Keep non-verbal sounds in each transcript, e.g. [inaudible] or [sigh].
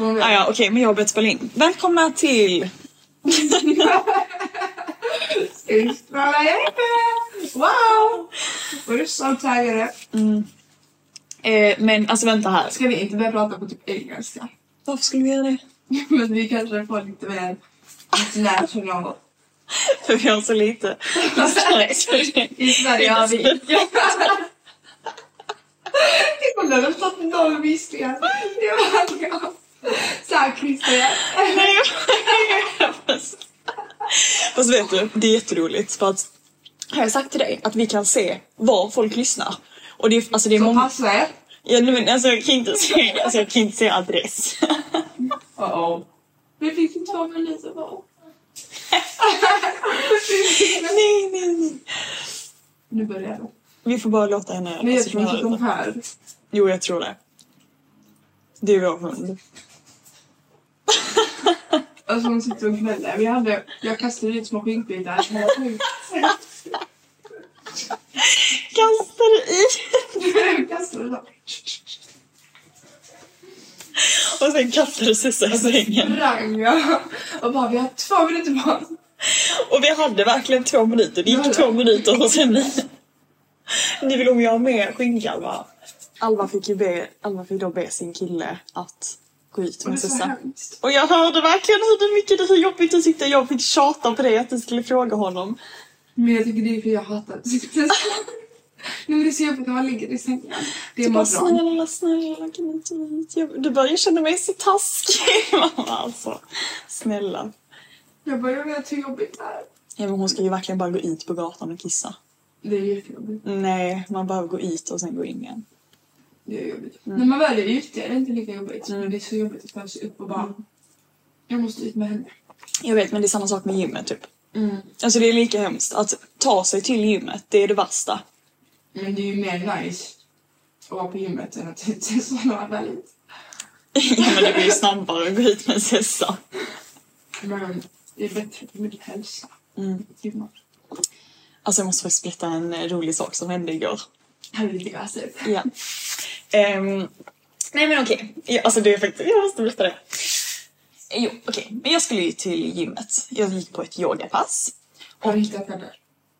Ah, ja, okej, men jag har börjat spela in. Välkomna till... Wow! We're so taggade. Eh, men alltså vänta här. Ska vi inte börja prata på typ engelska? Varför skulle vi göra det? [laughs] Men vi kanske får lite mer international. För vi har så lite. [laughs] I Sverige har vi... Hon hade fått noll visningar. Det var jag. Såhär Christer. Fast vet du, det är jätteroligt för att har jag sagt till dig att vi kan se var folk lyssnar? Och det är, alltså det är Så många... passa er. Ja, men alltså jag kan inte se, alltså, jag kan inte se adress. Uh-oh. Vi fick två minuter var. nej, nej, nej. Nu börjar det. Vi får bara låta henne... Men jag alltså, tror inte lite. hör. Jo, jag tror det. Det är vår hund. [laughs] Alltså hon sitter och gnäller. Vi hade... Jag kastade ut små skinkbitar. Kastade i! Jag [laughs] kastade dem. Och sen kastade Sissa i sängen. Sprang jag och bara vi har två minuter på oss. Och vi hade verkligen två minuter. Det gick Ja. två minuter och sen... Ni vill om jag har med skinkalva? Alva fick ju be, Alva fick då be sin kille att gå ut med hemskt. Och jag hörde verkligen hur mycket hur jobbigt det tyckte. Jag fick tjata på dig att du skulle fråga honom. Men jag tycker det är för jag hatar att sitta. Nej men det är så jobbigt när man ligger i sängen. Det är Du bara snälla, snälla kan du inte ut? Jag- Du börjar känna mig så taskig [laughs] mamma alltså. Snälla. Jag bara, jag vet hur jobbigt det är. Ja, men hon ska ju verkligen bara gå ut på gatan och kissa. Det är jättejobbigt. Nej, man behöver gå ut och sen gå in igen. Det är jobbigt. Mm. När man väl är ute är det inte lika jobbigt. Men det är så jobbigt att ta sig upp och bara... Jag måste ut med henne. Jag vet, men det är samma sak med gymmet typ. Mm. Alltså det är lika hemskt. Att ta sig till gymmet, det är det värsta. Men det är ju mer nice att vara på gymmet än att [laughs] ut så när man väl ute. ja men det blir ju snabbare att gå ut med Sessa. Men det är bättre för min hälsa. Mm. Alltså jag måste faktiskt berätta en rolig sak som hände igår. Herregud. Ja. Ehm, nej men okej, Ja, alltså det är faktiskt, jag måste berätta det. Jo okej, men jag skulle ju till gymmet. Jag gick på ett yogapass. Har du hittat vänner?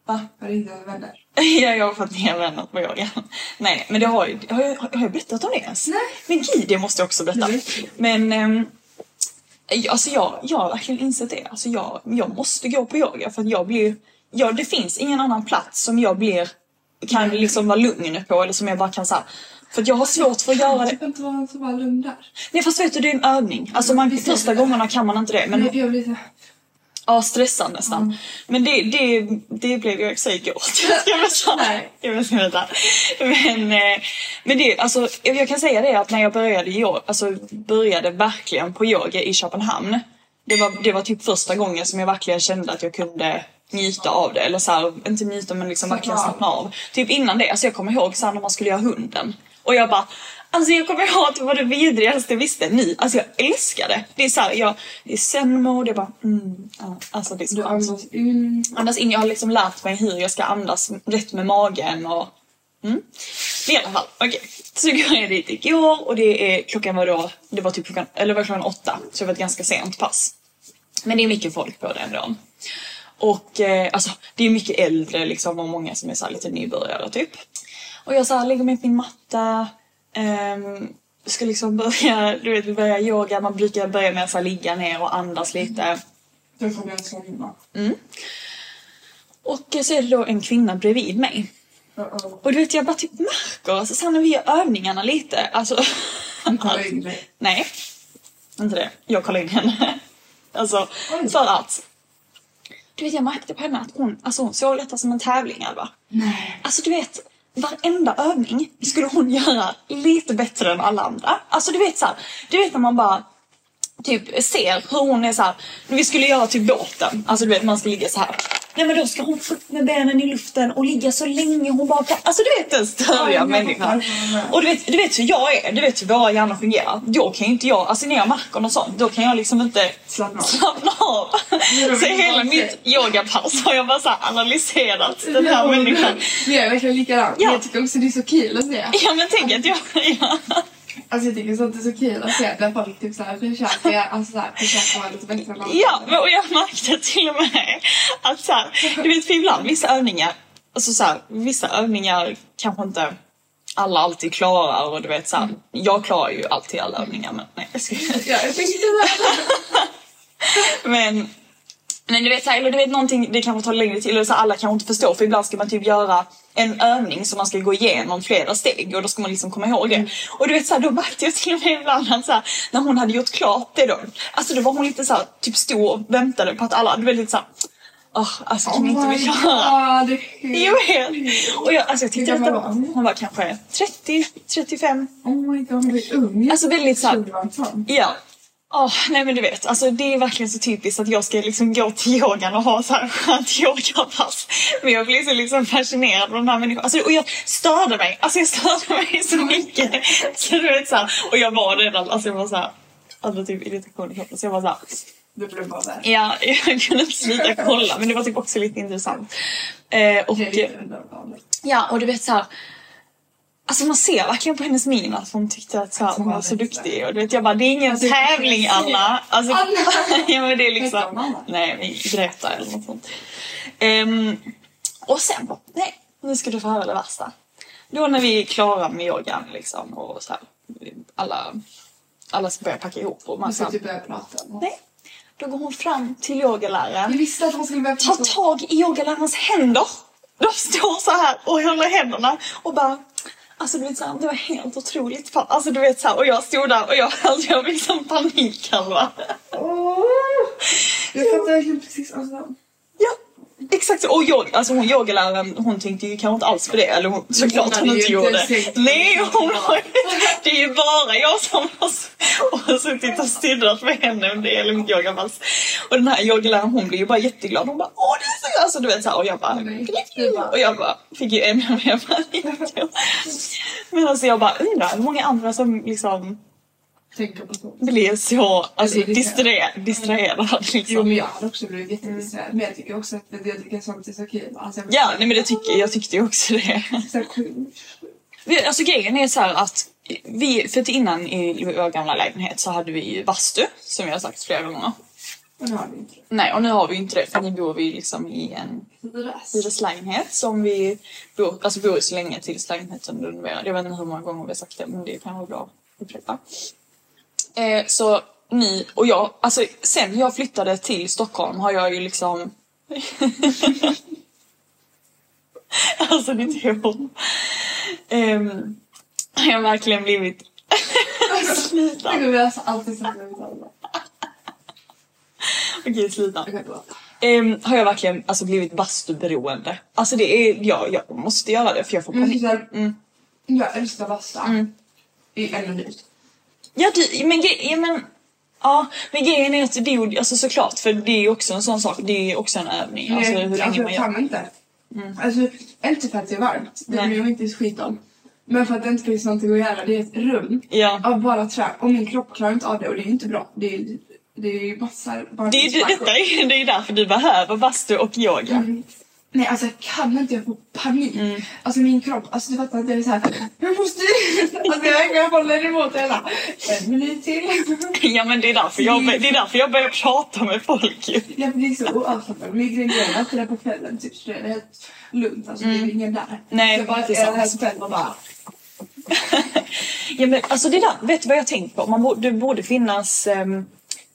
Va? Har du hittat vänner? [laughs] Ja, jag har fått nya vänner på yoga. Nej, men det har, ju, har, jag, har jag berättat om det ens? Nej. Men gud, det måste jag också berätta. Nej. Men ehm, alltså jag, jag har verkligen insett det. Alltså jag, jag måste gå på yoga för att jag blir... Ja, det finns ingen annan plats som jag blir kan liksom vara lugn på eller som jag bara kan säga. För att jag har svårt för att göra det. kan inte vara så bara lugn där. Nej fast vet du, det är en övning. Alltså man, Visst är det första gångerna kan man inte det. Men Men jag blir lite... Ja, stressad nästan. Men det, det, det blev jag i sig igår. [laughs] Ska jag säga. Nej. Jag vet inte. vänta. Men, eh, men det, alltså, jag kan säga det att när jag började, yo- alltså, började verkligen på yoga i Köpenhamn. Det var, det var typ första gången som jag verkligen kände att jag kunde njuta av det. Eller så här, inte njuta men liksom verkligen Slappna av. Typ innan det, alltså jag kommer ihåg så här, när man skulle göra hunden. Och jag bara, alltså jag kommer ihåg att det var det vidrigaste jag visste. Nu, alltså jag älskar det. Det är så här, jag, det är zen mode, jag bara mm, ja, alltså det är så Du andas in. Andas in, jag har liksom lärt mig hur jag ska andas rätt med magen och... Mm. I alla fall, okej. Så går jag dit igår och det är, klockan var då, det var typ klockan, eller var klockan åtta. Så det var ett ganska sent pass. Men det är mycket folk på den dagen. Och eh, alltså det är mycket äldre liksom och många som är så lite nybörjare typ. Och jag så här, lägger mig på min matta. ehm, ska liksom [laughs] börja, du vet, börja yoga. Man brukar börja med att så här, ligga ner och andas lite. Då kommer jag somna. Och så är det då en kvinna bredvid mig. Och du vet jag bara typ märker, alltså sen när vi gör övningarna lite, alltså... Hon kollar in [laughs] dig. Nej, inte det. Jag kollar in henne. [laughs] Alltså, Oj. för att... Du vet jag märkte på henne att hon, alltså hon såg detta som en tävling Alva. Nej. Alltså du vet, varenda övning skulle hon göra lite bättre än alla andra. Alltså du vet så här, du vet när man bara typ ser hur hon är så här. vi skulle göra typ båten, alltså du vet man ska ligga så här. Nej men då ska hon upp med benen i luften och ligga så länge hon bara kan. Alltså du vet den störiga människan. Och du vet, du vet hur jag är, du vet hur våra hjärnor fungerar. Då kan ju inte jag, alltså när jag märker något sånt, då kan jag liksom inte Slappna av. slappna av. det Så hela mitt yogapass har jag bara så analyserat den här människan. Jag är verkligen likadan. Ja. Jag tycker också det är så kul att se. Ja men tänk att jag, [laughs] ja. Alltså jag tycker sånt är så kul att se när folk typ såhär försöker, alltså såhär försöker vara lite bättre än. Ja, men- och jag märkte till och med att så här, du vet för ibland vissa övningar, alltså så här, vissa övningar kanske inte alla alltid klarar och du vet så här, jag klarar ju alltid alla övningar men nej jag skojar. Ja, jag tänkte det. [laughs] Men men du vet, så här, eller du vet någonting, det kanske tar längre tid, eller så här, alla kanske inte förstår för ibland ska man typ göra en övning som man ska gå igenom flera steg och då ska man liksom komma ihåg det. Och du vet så här, då märkte jag till och med ibland att så här, när hon hade gjort klart det då, alltså då var hon lite så här, typ stod och väntade på att alla, du vet lite såhär, oh, alltså kan Oh inte vi köra? god. Jag vet! Och jag, alltså, jag tyckte Hur att det gammal var, hon? var kanske 30, 35. Oh my god, hon är ung. Alltså väldigt så här- sån. Ja. Åh, nej men du vet, alltså det är verkligen så typiskt att jag ska liksom gå till yogan och ha så här skönt yogapass. Men jag blir så liksom fascinerad av de här människorna. Alltså, och jag störde mig, alltså jag störde mig så mycket. Så du vet så här, och jag var redan, alltså jag var så här, alltså typ irritation i kroppen. Så jag var så här, bara där. ja, jag kunde inte sluta kolla men det var typ också lite intressant. Eh, och. Ja, och du vet så här. Alltså man ser verkligen på hennes min att hon tyckte att så här, hon var så duktig. Och du vet jag bara, det är ingen Alltså, tävling jag Anna. Alltså, [laughs] ja men det är liksom, nej men Greta eller något sånt. Ehm, och sen, nej nu ska du få höra det värsta. Då när vi är klara med yogan liksom och så här, alla, alla ska börja packa ihop och massa. ska typ börja prata. Nej, då går hon fram till Jag yogaläraren visste att hon skulle börja tar prata. tag i yogalärarens händer. De står så här och håller händerna och bara Alltså du vet såhär, det var helt otroligt. Fan. Alltså du vet såhär, och jag stod där och jag, [laughs] alltså, liksom jag fick sån panik Alva. Oh, Jag fattar verkligen precis. Alltså, exakt så. Och jag, alltså hon yogaläraren, hon tänkte ju kanske inte alls på det. Eller hon, såklart Hon hon inte gjorde. på Nej, det. hon har Det är ju bara jag som har, har suttit och stirrat med henne under hela mitt yogapass. Och den här yogaläraren hon blev ju bara jätteglad. Hon bara åh det är så Alltså du vet såhär och jag bara Nej, det och jag bara fick ju ännu mer panik. Men alltså jag bara undrar hur många andra som liksom tänka på så. blir så alltså, Eller distraherade. distraherade Jo liksom. men jag hade också blivit jättedistraherad. Men jag tycker också att jag tycker sånt är så kul. Alltså, Ja, nej men det tycker jag tyckte ju också det. Så kul. Vi- Alltså grejen är så här att vi, för att innan i vår gamla lägenhet så hade vi ju bastu som jag har sagt flera gånger. Och nu har vi inte Nej och nu har vi inte det för nu bor vi liksom i en det. Hyres. hyreslägenhet som vi bor, alltså bor i så länge tills lägenheten renoverar. Jag vet inte hur många gånger vi har sagt det men det kan vara bra att upprepa. Eh, så ni och jag, alltså sen jag flyttade till Stockholm har jag ju liksom [laughs] Alltså ditt hår. Um, jag har verkligen blivit. Tänk om vi har alltid det alla. Okej. Okej, då. Ehm, har jag verkligen alltså, blivit bastuberoende. Alltså det är, ja, jag måste göra det för jag får Men panik. Mm. Jag älskar basta. Mm. I en minut. Ja, du, men, ja, men Ja, men grejen är att det är alltså såklart, för det är ju också en sån sak, det är ju också en övning. Alltså hur länge alltså, man jag gör. kan inte. Alltså, inte för att det är varmt. Det bryr jag mig inte skit om. Men för att det inte finns någonting att göra. Det är ett rum Ja. av bara trä. Och min kropp klarar inte av det och det är inte bra. Det är, det är ju massa... Bara Det är, det, detta är, det är därför du behöver bastu och yoga. Mm. Nej alltså jag kan inte, jag får panik. Mm. Alltså min kropp, alltså du fattar att jag är såhär, jag måste Alltså jag, jag håller emot hela. En minut till. Ja men det är därför jag, det är därför jag börjar prata med folk ju. Jag blir så oavslappnad. Min grej är alltid där på kvällen typ så det är helt lugnt. Alltså det är ingen där. Mm. Nej, så jag bara det är är här själv och bara [laughs] Ja men alltså det där, vet du vad jag tänkt på? Man borde, det borde finnas ehm,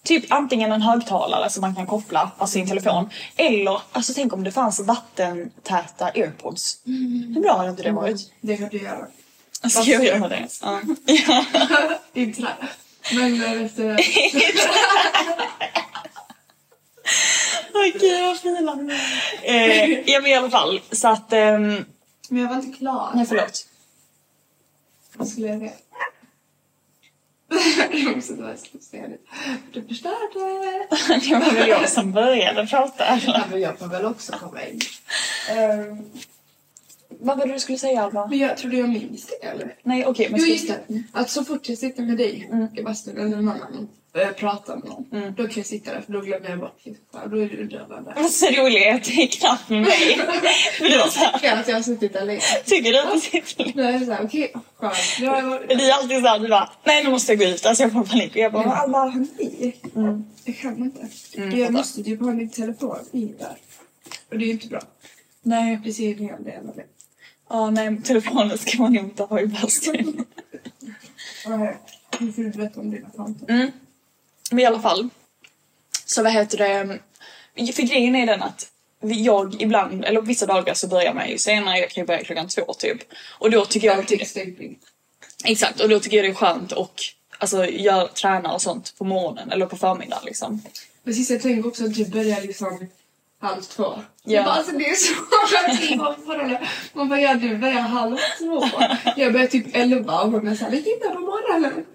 typ antingen en högtalare som man kan koppla, alltså sin telefon. Eller, alltså tänk om det fanns vattentäta airpods. Hur bra hade inte det varit? Det kan du göra. Alltså, ska jag göra det? Ja. [laughs] ja. Inte det. Men eh, vet du, [laughs] Åh gud vad fina. Eh, ja men i alla fall, så att... ehm, Men jag var inte klar. nej förlåt. Vad skulle jag säga? Jag måste bara säga det. Du förstörde. [laughs] Det var väl jag som började prata. Ja, men jag får väl också komma in. Ehm, Vad var det du skulle säga Alva? men jag trodde jag minns det eller? Nej okej men Jo just det. Att så fort jag sitter med dig i bastun eller någon annan pratar med någon. Då kan jag sitta där för då glömmer jag bort det. Då är du dödande. Vad så roligt är att det är knappt med mig. [laughs] Du så här, Tycker jag att jag har suttit där länge. tycker du att det sitter Då är jag såhär okej, skönt. Nu har Det är alltid såhär, du bara, nej nu måste jag gå ut. Alltså jag får panik. Och jag bara, "Va?" alla nej. Jag kan inte. jag måste typ ha min telefon i där. Och det är ju inte bra. nej. Det ser ju en hel del av det. Ja nej, telefonen ska man inte ha i bastun. [laughs] Nej, Nu får du berätta om dina framtid. Mm. Men i alla fall. Så vad heter det? För grejen är den att jag ibland, eller vissa dagar så börjar man ju senare. Jag kan ju börja klockan två typ. Och då tycker jag Stämpling. Exakt, och då tycker jag det är skönt och alltså, gör, träna och sånt på morgonen eller på förmiddagen liksom. Precis, jag tänker också att du börjar liksom halv två. Ja. Jag bara, alltså det är så skönt. Man bara, ja du börjar halv två. Jag börjar typ elva och hon är såhär, vi tittar på morgonen.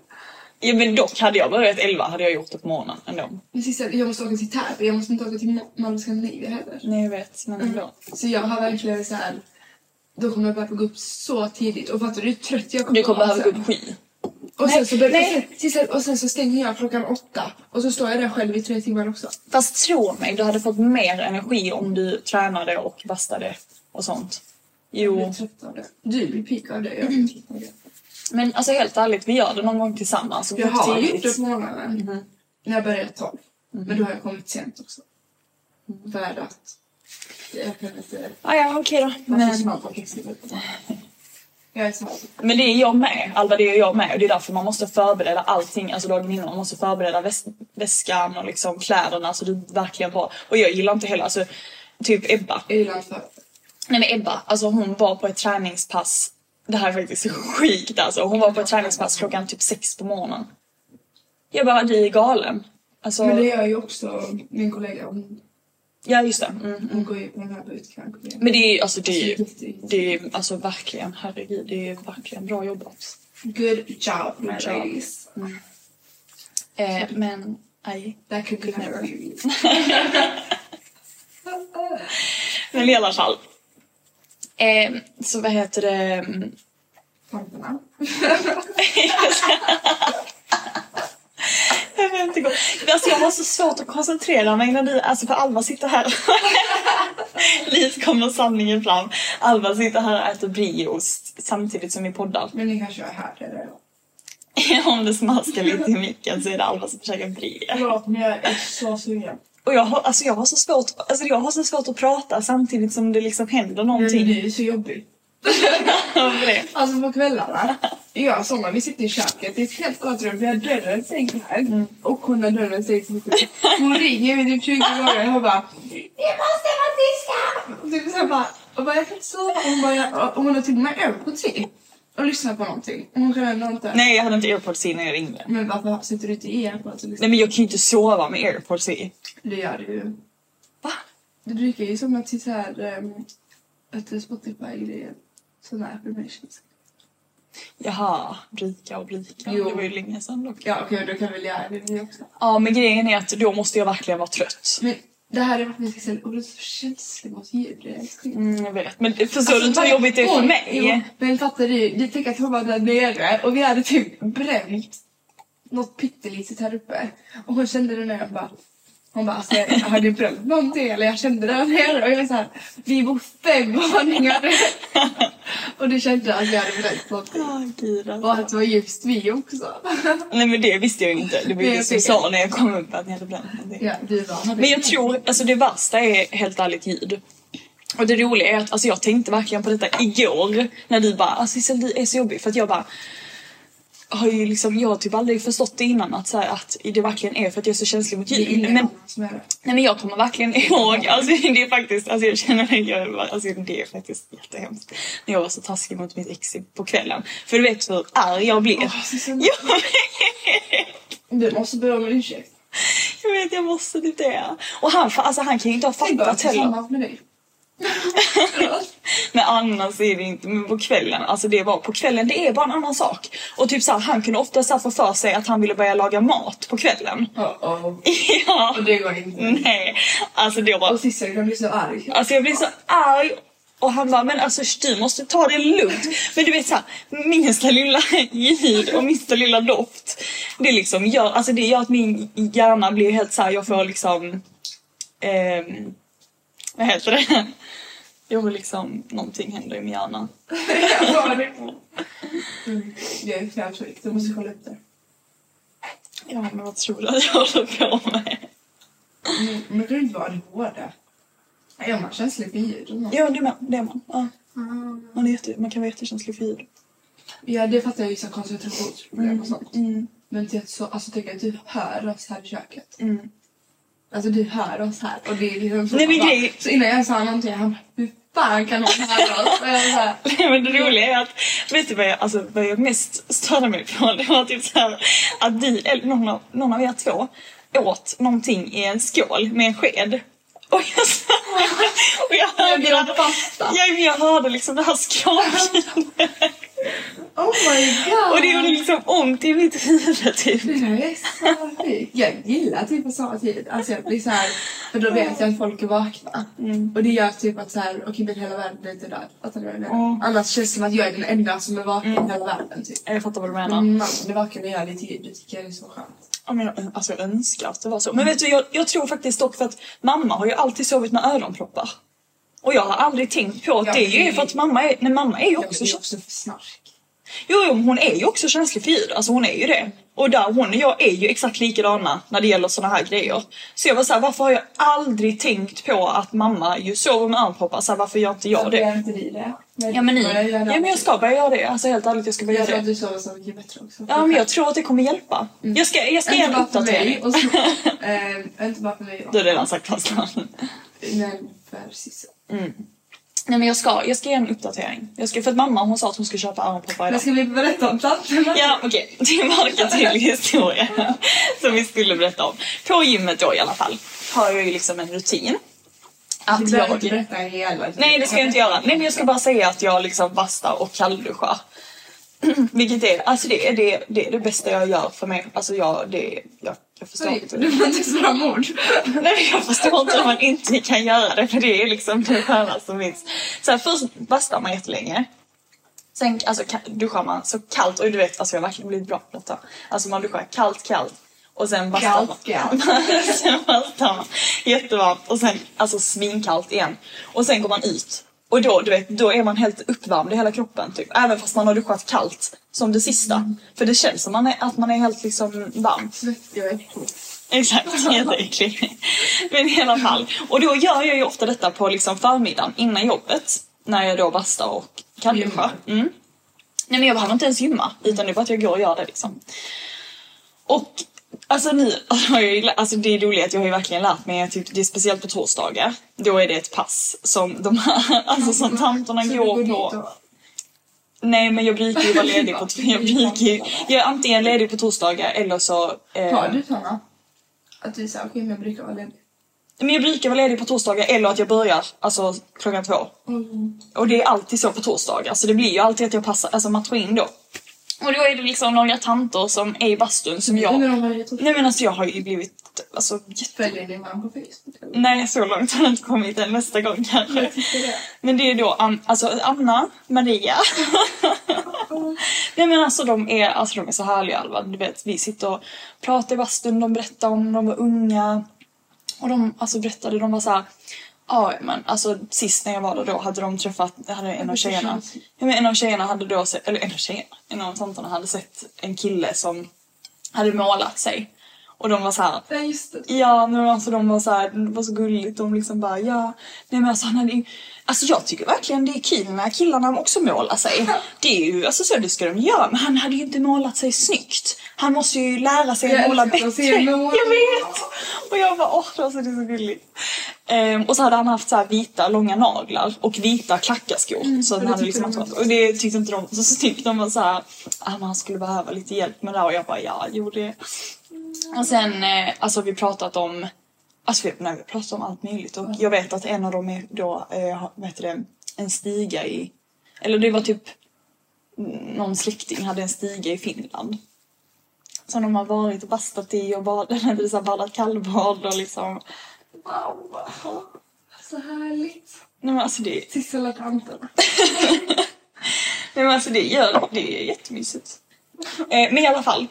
Ja men dock, hade jag börjat 11 hade jag gjort det på morgonen ändå. Precis, jag måste åka till Täby, jag måste inte åka till Malmö Scandinavia heller. Nej jag vet, men ändå. Så jag har verkligen så här. Då kommer jag behöva gå upp så tidigt och fattar du hur trött jag kommer Du kommer behöva gå upp sky. Och sen, så börjar, Nej. sen, och sen så stänger jag klockan åtta och så står jag där själv i tre timmar också. Fast tro mig, du hade fått mer energi om du tränade och bastade och sånt. Jag blir Jo. trött av det. Du blir pigg av det, jag blir trött av det. Men alltså helt ärligt, vi gör det någon gång tillsammans. Jag har gjort det på morgonen. När jag började tolv. Men då har jag kommit sent också. För att jag kan inte Ah, ja, okej då. vara så Men. Jag är men det är jag med, Alva det är jag med. Och det är därför man måste förbereda allting, alltså dagen innan. Man måste förbereda väs väskan och liksom kläderna så du verkligen var. Och jag gillar inte heller, alltså typ Ebba. Jag gillar inte Nej men Ebba, alltså hon var på ett träningspass. Det här är faktiskt sjukt alltså. Hon var på ett träningspass klockan typ sex på morgonen. Jag bara, du är galen. Alltså, Men det gör ju också min kollega. Hon, ja just det. Mm, mm. hon går ju på den här bootcamp. Men det är ju, alltså det är ju, Alltså, det är alltså verkligen, herregud, det är verkligen bra jobbat. Good job my job. ladies. Eh, men, nej. That could Could never never. [laughs] Men i alla fall. Eh, så vad heter det? Pamporna. Jag vet inte. Alltså jag har så svårt att koncentrera mig när du, alltså för Alva sitter här. [laughs] Lite kommer sanningen fram. Alva sitter här och äter brieost samtidigt som vi poddar. Men ni kanske är här eller? [laughs] Om det smaskar lite i micken så är det Alva som försöker brie. Förlåt men jag är så sugen. Och jag har, alltså jag har så svårt, alltså jag har så svårt att prata samtidigt som det liksom händer någonting. du är så jobbig. [laughs] Det? Alltså på kvällarna. Jag som när vi sitter i köket, det är ett helt annat rum. Vi har dörren stängd här. Och hon har dörren stängd. Hon ringer mig typ 20 gånger och bara Vi måste vara tysta! Och typ så här bara, och bara jag kan inte sova. Hon, bara, jag, och hon har till och med airpods i. Och lyssnar på någonting. Hon ändå inte. Nej jag hade inte airpods i när jag ringde. Men varför sitter du inte i airpods lyssnar? Nej men jag kan ju inte sova med airpods i. Det gör du ju. Va? Du brukar ju som att till så här, um, ett Spotify-grejer. Sådana affirmations. Jaha, brika och brika. Jo. Det var ju länge sedan dock. Ja okej, då kan väl göra det nu också. Ja, men grejen är att då måste jag verkligen vara trött. Men det här är vad vi ska du är så känslig mot ljud älskling. Mm, jag vet. Men förstår du inte hur jobbigt det är för mig? Jo, men fattar du? Du tänker att hon var där nere och vi hade typ bränt något pyttelitet här uppe. Och hon kände det när jag bara hon bara alltså, har du bränt någonting eller jag kände det nere och jag var såhär, vi bor fem våningar [laughs] Och du kände att vi hade bränt någonting. Gud, alltså. Och att det var just vi också. [laughs] Nej men det visste jag inte. Det var ju det som jag sa när jag kom upp att ni hade bränt någonting. Ja, du var Men jag tror, alltså det värsta är helt ärligt ljud. Och det roliga är att alltså jag tänkte verkligen på detta igår när du bara alltså Isel du är så jobbig för att jag bara har ju liksom, jag har typ aldrig förstått det innan att, så här, att det verkligen är för att jag är så känslig mot Det ljud. Men, det. nej men jag kommer verkligen ihåg, alltså det är faktiskt, alltså jag känner mig, jag, alltså det är faktiskt jättehemskt. När jag var så taskig mot mitt ex på kvällen. För du vet hur arg jag. Åh, Susanne. jag. Du måste börja med ursäkt. Jag vet, jag måste typ det. Och han, alltså han kan ju inte ha fattat heller. [laughs] Men annars är det inte, men på kvällen, alltså det var på kvällen, det är bara en annan sak. Och typ såhär, han kunde ofta så få för sig att han ville börja laga mat på kvällen. Uh-oh. [laughs] ja. Och det går inte. Nej, alltså det var, Och Sissel kan bli så arg. alltså jag blev så arg. Och han bara, men alltså du måste ta det lugnt. Men du vet såhär, minsta lilla ljud och minsta lilla doft. Det liksom gör, alltså det gör att min hjärna blir helt såhär, jag får liksom, ehm, vad heter det? Jag får liksom, någonting händer i min hjärna. [laughs] Mm, Det är framtryck, du måste kolla upp det. Ja men vad tror du att jag håller på med? Mm, Men det är inte bara ADHD. Är man känslig för ljud? Ja det är man, det är man. Ja. Man, är jätte, man kan vara jättekänslig för ljud. Ja, det fattar jag ju, koncentrationsproblem och sånt. Mm. Men till att så, alltså tänk att du hör oss här i köket. Mm. Alltså du hör oss här och det är liksom så. Nej, men bara, grej- Så innan jag sa någonting, han bara, fan kan någon höra oss? Nej men det roliga är att, vet du vad jag, alltså, vad jag mest störde mig på? Det var typ så här att du, eller någon av, någon av er två, åt någonting i en skål med en sked. Och jag, och jag hörde, Jag jag hörde liksom det här skåljudet. Oh my god! Och det gjorde liksom ont i mitt huvud typ. Det där är så sjukt. Jag gillar typ på samma tid. Alltså jag blir så här, för då vet jag att folk är vakna. Mm. Och det gör typ att så här, okej men hela världen är inte död. Jag menar? Mm. Annars känns det som att jag är den enda som är vaken i hela världen typ. Jag fattar vad du menar. Är vaken och gör lite ljud, det tycker jag är så skönt. Ja, men jag, alltså jag önskar att det var så. Men vet du, jag, jag tror faktiskt dock för att mamma har ju alltid sovit med öronproppar. Och jag har aldrig tänkt på att Ja, det är ju för att mamma är, nej, mamma är ju Jag också, blir kä- också för snark. jo, jo, men hon är ju också känslig för ljud. Alltså hon är ju det. Och där, hon och jag är ju exakt likadana när det gäller såna här grejer. Så jag var såhär, varför har jag aldrig tänkt på att mamma ju sover med öronproppar? Så här, varför gör inte jag det? Gör inte ni det? Ja men ni, ja men jag ska börja göra det. Alltså helt ärligt, jag ska börja Jag tror göra att det. du sover så mycket bättre också. Ja men jag tror att det kommer hjälpa. Jag ska, jag ska ge en Inte bara för mig uppdatering. och så, [laughs] eh, Inte bara för mig Du har redan sagt fast Men för Sissel. Nej men jag ska, jag ska ge en uppdatering. Jag ska, för att mamma hon sa att hon skulle köpa öronproppar idag. Men ska vi berätta om tanterna? Ja okej, tillbaka till [laughs] historien som vi skulle berätta om. På gymmet då i alla fall har jag ju liksom en rutin. Att Du behöver inte jag... berätta hela. Nej det ska jag inte göra. Nej men jag ska bara säga att jag liksom bastar och kallduschar. [clears throat] Vilket är, alltså det är det, det är det bästa jag gör för mig. Alltså jag, det, jag, jag förstår Oj, inte. du får inte svara mord. [laughs] Nej jag förstår inte hur man inte kan göra det för det är liksom det skönaste som finns. Så här, först bastar man jättelänge. Sen alltså, duschar man så kallt och du vet alltså jag har verkligen blivit bra på detta. Alltså man duschar kallt kallt och sen bastar man. Kallt, kallt. [laughs] sen bastar man jättevarmt och sen alltså svinkallt igen. Och sen går man ut. Och då, du vet, då är man helt uppvärmd i hela kroppen typ. Även fast man har duschat kallt som det sista. För det känns som man är, att man är helt liksom varm. Svettig och äcklig. Exakt, jätteäcklig. Men i alla fall. Och då gör jag ju ofta detta på liksom förmiddagen innan jobbet. När jag då bastar och kallduschar. Mm. Nej men jag behöver inte ens gymma. Utan det är bara att jag går och gör det liksom. Och alltså ju, lä- alltså det är roligt att jag har ju verkligen lärt mig, typ, det är speciellt på torsdagar. Då är det ett pass som de här, [laughs] alltså som tanterna går på. Nej men jag brukar ju vara [laughs] ledig på, jag brukar ju, jag är antingen ledig på torsdagar eller så... eh, Har du såna? Att du säger okej men jag brukar vara ledig. Men jag brukar vara ledig på torsdagar eller att jag börjar alltså klockan två. Och det är alltid så på torsdagar så det blir ju alltid att jag passar, alltså matchar in då. Och då är det liksom några tanter som är i bastun som jag... Nej men alltså jag har ju blivit alltså jätte... Följer din man på Facebook? Nej så långt har det inte kommit än nästa gång kanske. Jag det. Men det är då An- alltså Anna, Maria. Nej men alltså de är, alltså de är så härliga Alva. Du vet vi sitter och pratar i bastun, de berättar om de var unga. Och de alltså berättade, de var så här. Ja men alltså sist när jag var där då hade de träffat, hade en av tjejerna. Ja, men en av tjejerna hade då sett, eller en av tjejerna, en av tanterna hade sett en kille som hade målat sig. Och de var så här. Ja just det. Ja, men alltså de var så här, det var så gulligt. De liksom bara, ja. Nej men alltså han hade ju... Alltså jag tycker verkligen det är kul när killarna också målar sig. Det är ju, alltså så det ska de göra. Men han hade ju inte målat sig snyggt. Han måste ju lära sig Jag att måla bättre. Jag vet! Och jag bara, åh alltså det är så gulligt. Ehm, och så hade han haft så vita långa naglar och vita klackarskor. så och han hade liksom haft, och det tyckte inte de. Så, så tyckte de var så här, ah, han skulle behöva lite hjälp med det. Och jag bara, ja, jo det. Och sen, eh, alltså vi pratat om, alltså vi, nej, vi har pratat om allt möjligt och jag vet att en av dem är då, eh, vad heter det, en stiga i, eller det var typ mm, någon släkting hade en stiga i Finland. Som de har varit och bastat i och badat, [laughs] badat kallbad och liksom, wow. Så härligt. Nej men alltså det, Sissela och tanterna. [laughs] nej, men alltså det, gör, det är jättemysigt. Eh, men i alla fall.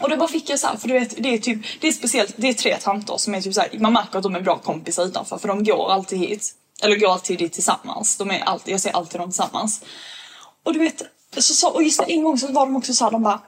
Och då bara fick jag så här, för du vet, det är typ, det är speciellt, det är tre tanter som är typ så här, man märker att de är bra kompisar utanför för de går alltid hit. Eller går alltid dit tillsammans. De är alltid, jag ser alltid dem tillsammans. Och du vet, så, så, och just en gång så var de också så här, de bara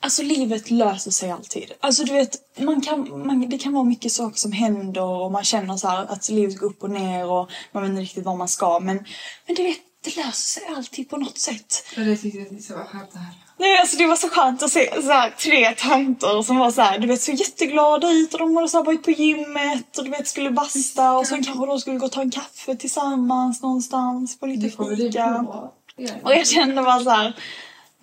Alltså livet löser sig alltid. Alltså du vet, man kan, man, det kan vara mycket saker som händer och man känner så här att livet går upp och ner och man vet inte riktigt var man ska. Men, men du vet, det löser sig alltid på något sätt. Och det tyckte jag så var skönt det här. Nej, alltså det var så skönt att se så här, tre tanter som var så här, du vet, så jätteglada ut och de hade så här, varit på gymmet och du vet skulle basta och sen kanske de skulle gå och ta en kaffe tillsammans någonstans på lite fika. Och jag kände bara så här,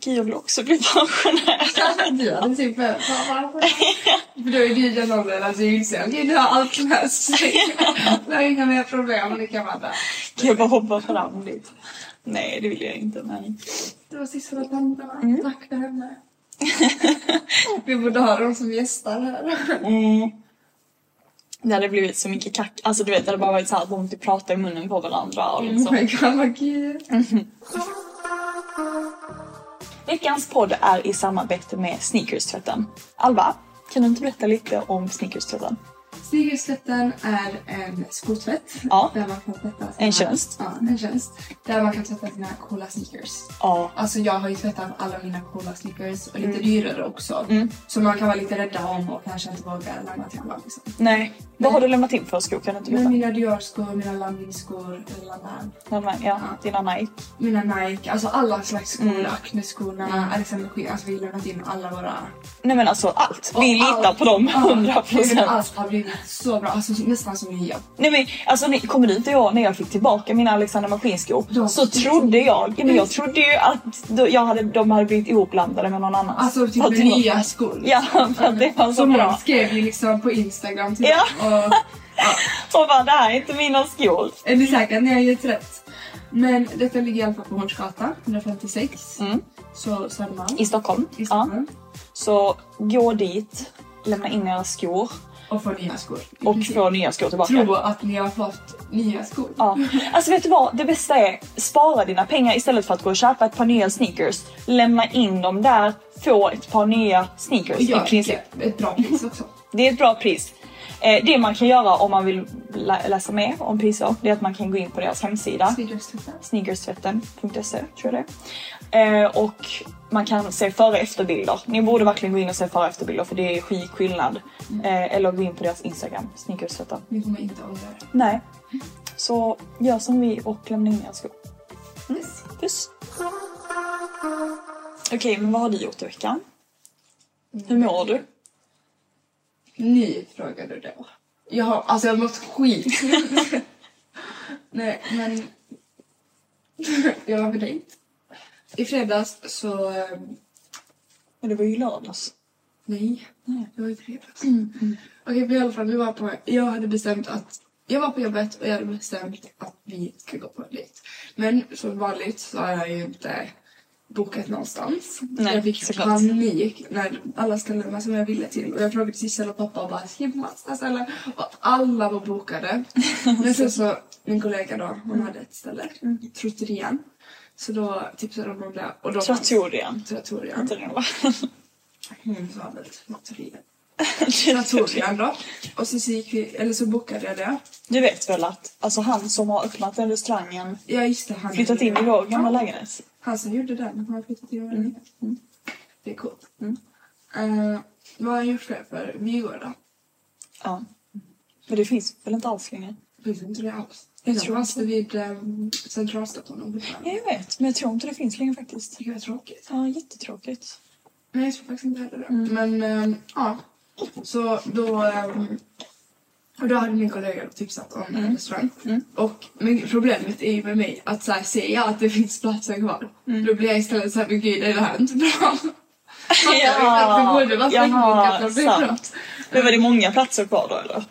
gud jag vill också bli pensionär. [laughs] Du hade typ? För då är du den åldern att du inser okej nu har allt löst sig. [laughs] Nu har inga mer problem, det kan vara där. Kan jag bara hoppa fram dit? Nej, det vill jag inte men. Det var Sissela och tanterna. Tack för henne. Vi borde ha dem som gästar här. Mm. Det hade blivit så mycket kack. Alltså du vet det hade bara varit så här att de inte pratar i munnen på varandra och Oh liksom. my god vad kul. [laughs] Veckans podd är i samarbete med Sneakers-tvätten. Alva, kan du inte berätta lite om Sneakers-tvätten? Sneakerstvätten är en skotvätt. Ja. Där man kan tvätta sina, En tjänst. Ja, en tjänst. Där man kan tvätta sina coola sneakers. Ja. Alltså jag har ju tvättat alla mina coola sneakers och lite Mm. dyrare också. Så man kan vara lite rädda om och kanske inte våga lämna till alla liksom. Nej. Vad har du lämnat in för skor? Kan du inte Men berätta? mina Dior-skor, mina Landin-skor, Lalan, Mina... Ja, dina Nike. mina Nike, alltså alla slags skor, Mm. Acne-skorna, Alexander McQueen. Alltså vi har lämnat in alla våra... Nej men alltså allt. Och Vi litar allt- på dem Ja, 100 men procent. Allt har blivit så bra, alltså nästan som nya. Nej men alltså ni, kommer du inte ihåg när jag fick tillbaka mina Alexander? De- Så trodde jag, ja, men jag trodde ju att jag hade, de hade blivit ihopblandade med någon annan. Alltså typ med nya skor. Ja, för att det var så Som bra. någon skrev ju liksom på Instagram typ. Ja. Och, [laughs] Och bara det här är inte mina skor. är ni säkra? Ni har gett rätt. Men detta ligger i alla fall på Hårdsgatan 156. Mm. Så Södermalm. I Stockholm. I Ja. Stockholm. Så gå dit, lämna in era skor Och få nya skor. I och princip. få nya skor tillbaka. Tro att ni har fått nya skor. Ja. Alltså vet du vad? Det bästa är spara dina pengar istället för att gå och köpa ett par nya sneakers. Lämna in dem där, få ett par nya sneakers Och i princip. ett bra pris också. Det är ett bra pris. Eh, det man kan göra om man vill lä- läsa mer om priser, det är att man kan gå in på deras hemsida. Sneakerstvätten. sneakerstvätten.se tror jag det är. eh, Och man kan se före och efterbilder. Ni borde verkligen gå in och se före och efterbilder för det är skitskillnad. Eh, eller gå in på deras Instagram, sneakerstvätten. Ni kommer inte ångra det. Nej. Så gör som vi och lämna in era skor. Yes. Puss! Okej, men vad har du gjort i veckan? Hur mår du? Ni frågade då. Jag har, alltså jag har mått skit. [laughs] Nej, men... jag var på dejt. I fredags så... eh, Men det var ju lördags. Nej, det var i fredags. Okej, men i alla fall, vi var på, jag hade bestämt att jag var på jobbet och jag hade bestämt att vi ska gå på en dejt. Men som vanligt så har jag ju inte bokat någonstans. Nej, jag fick såklart. panik när alla ställena som jag ville till. Och jag frågade Sissel och pappa och bara “Ska vi massa ställen?” Och alla var bokade. [laughs] Men sen så, min kollega då, hon hade ett ställe, Trotterian. Så då tipsade de om det. Och då Trattorian. Trattorian. Hon sa väl Trattorian. [laughs] Trattorian då. Och så, så gick vi, eller så bokade jag det. Du vet väl att alltså, han som har öppnat den restaurangen Ja just det, han flyttat in i vår gamla lägenhet. Han som gjorde den, han har flyttat in i vår lägenhet. Det är coolt. Mm. Eh, vad har han gjort för, för Vygårda? Ja. Men det finns väl inte alls längre? Finns inte det alls? Jag Jag tror fanns det vid um, Centralstationen. Ja, jag vet. Men jag tror inte det finns längre faktiskt. jag är tråkigt. Ja, jättetråkigt. Nej, jag tror faktiskt inte heller det. Mm. Men ehm, ja, så då... ehm, och då hade min kollega tipsat om Mm. en restaurang. Och men problemet är ju med mig att så här, ser jag att det finns platser kvar, Mm. då blir jag istället såhär, men gud, det här är inte bra. [laughs] Ja, det borde vara jaha, och det är bra. sant. Men var det många platser kvar då eller?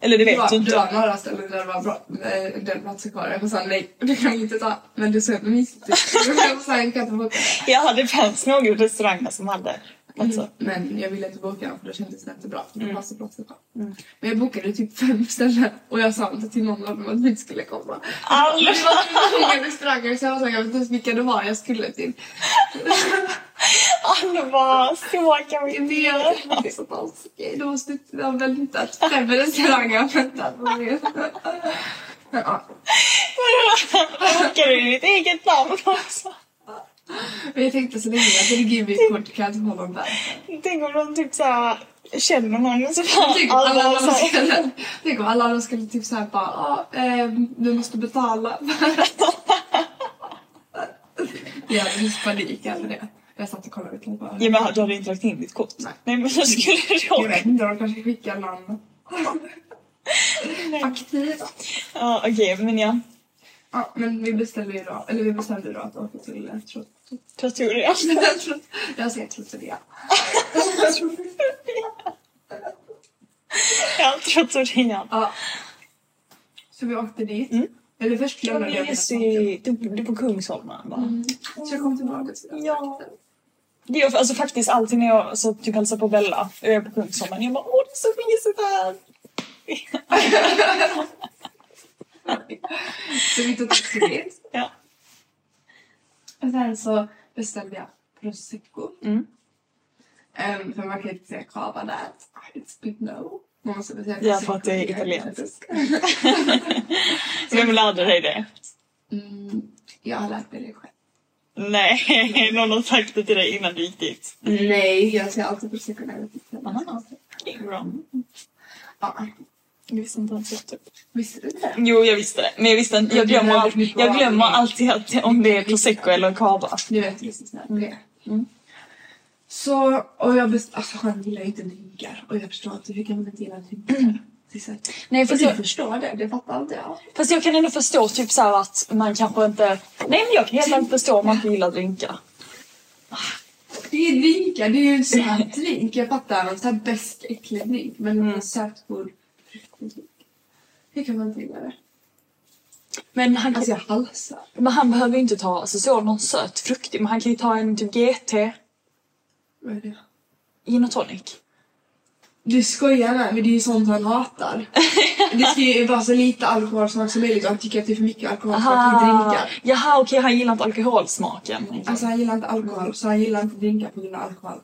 Eller det Det vet var, du inte? det var några ställen där det var bra, med den platsen kvar. Jag sa nej, det kan vi inte ta. Men det är [laughs] så jävla mysigt. Jag sa, jag kan inte boka det. Ja, det fanns några restauranger som hade platser. Men jag ville inte boka dem för det kändes det inte bra. För Mm. det fanns det platser kvar. Men jag bokade typ fem ställen och jag sa inte till någon av dem att vi skulle komma. Alla! Det var så många restauranger så jag var så jag vet inte ens vilka det var jag skulle till. Alva, så kan vi inte göra. Det är så taskigt. Då måste jag ha väntat fem restauranger väntat på mig. Ja. Råkade du ditt eget namn också? Men jag tänkte så länge att det ligger i inte ha någon där. Tänk om de typ såhär känner honom så bara Tänk om alla alla så skulle, tänk om alla andra skulle typ såhär bara, ja, ehm, du måste betala. [laughs] jag hade just panik över det. Jag satt och kollade det var. Ja men du hade inte lagt in ditt kort? Nej. Nej men då skulle [laughs] du Jag vet inte, de kanske skickar någon [laughs] faktura. Ja okej men ja. Ja, men vi beställde ju då, eller vi bestämde då att åka till, tror, Trattoria. jag säger Trattoria. [laughs] Ja, Trattoria. Ja. Så vi åkte dit. Mm. Eller först lämnade jag i... Du, du på Kungsholmen va? Så jag kom tillbaka till det. Ja. Det är alltså faktiskt alltid när jag så, typ hälsar på Bella och jag är på Kungsholmen. Jag bara åh det är så mysigt här. [laughs] Så vi tog taxi dit. Ja. Och sen så beställde jag prosecco. Mm. Um, för man kan inte säga cava där. It's big no. Man måste säga Ja, för att det är italienskt. Vem lärde dig det? Mm, jag har lärt mig det själv. Nej, [laughs] någon har sagt det till dig innan du gick dit. Nej, jag säger alltid prosecco när jag vet inte. Aha. Ja. Jag visste inte ens jag typ. Visste du det? Jo, jag visste det. Men jag visste inte. Jag glömmer, all, jag glömmer alltid att, om det är prosecco eller cava. Du vet precis när det är. Mm. Så, och jag best- alltså han gillar ju inte drinkar. Och jag förstår inte hur kan man inte gilla? Det så här- Nej, fast jag, förstår det, det fattar inte jag. fast jag kan ändå förstå typ så att man kanske inte... Nej, men jag kan helt enkelt förstå om man inte gillar drinkar. Det är drinkar, det är ju en söt drink. Jag fattar en sån här besk, äcklig drink. Men Mm. drink. Hur kan man inte gilla det? Men han, kan, Alltså jag halsar. men han behöver ju inte ta alltså, så någon söt fruktig, men han kan ju ta en typ GT, Vad är det? gin och tonic. Du skojar med men det är ju sånt han hatar. det ska ju vara så lite alkoholsmak som möjligt och han tycker att det är för mycket alkoholsmak i drinkar. Jaha, okej, han gillar inte alkoholsmaken. Alltså han gillar inte alkohol så han gillar inte drinkar på grund av alkohol.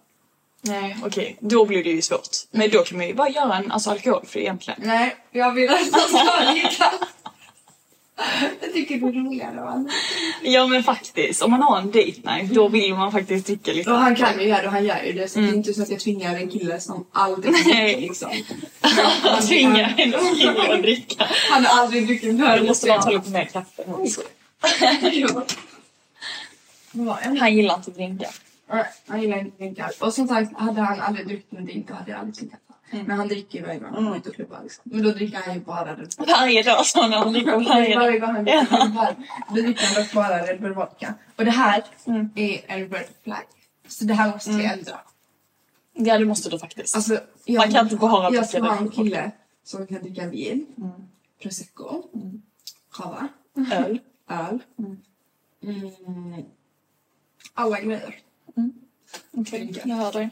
Nej, okej. Då blir det ju svårt. Men då kan man ju bara göra en alltså, alkoholfri egentligen. Nej, jag vill att han ska gilla. Jag tycker det är roligare va? Ja men faktiskt, om man har en date night då vill man faktiskt dricka lite Och han kan ju göra det och han gör ju det så det är inte så att jag tvingar en kille som aldrig Nej. dricker liksom. [laughs] Man tvingar en kille att dricka. Han har aldrig druckit en öl. Du måste bara ta lite mer kaffe. [laughs] Han gillar inte drinkar. Nej, Han gillar inte drinkar. Och som sagt, hade han aldrig druckit en drink då hade jag aldrig tvingat honom. Men han dricker ju varje gång han går ut och klubbar liksom. Men då dricker han ju bara Red Bull. Varje dag så när han dricker varje Varje dag. gång han dricker klubbar, då dricker han dock bara Red Bull vodka. Och det här är en red flag. Så det här måste vi ändra. Ja det måste du faktiskt. Alltså, jag, Man kan inte bara Jag dricka ska ha en kille som kan dricka vin, prosecco, cava, Öl. öl. Mm. Alla grejer. Okej, jag hör dig.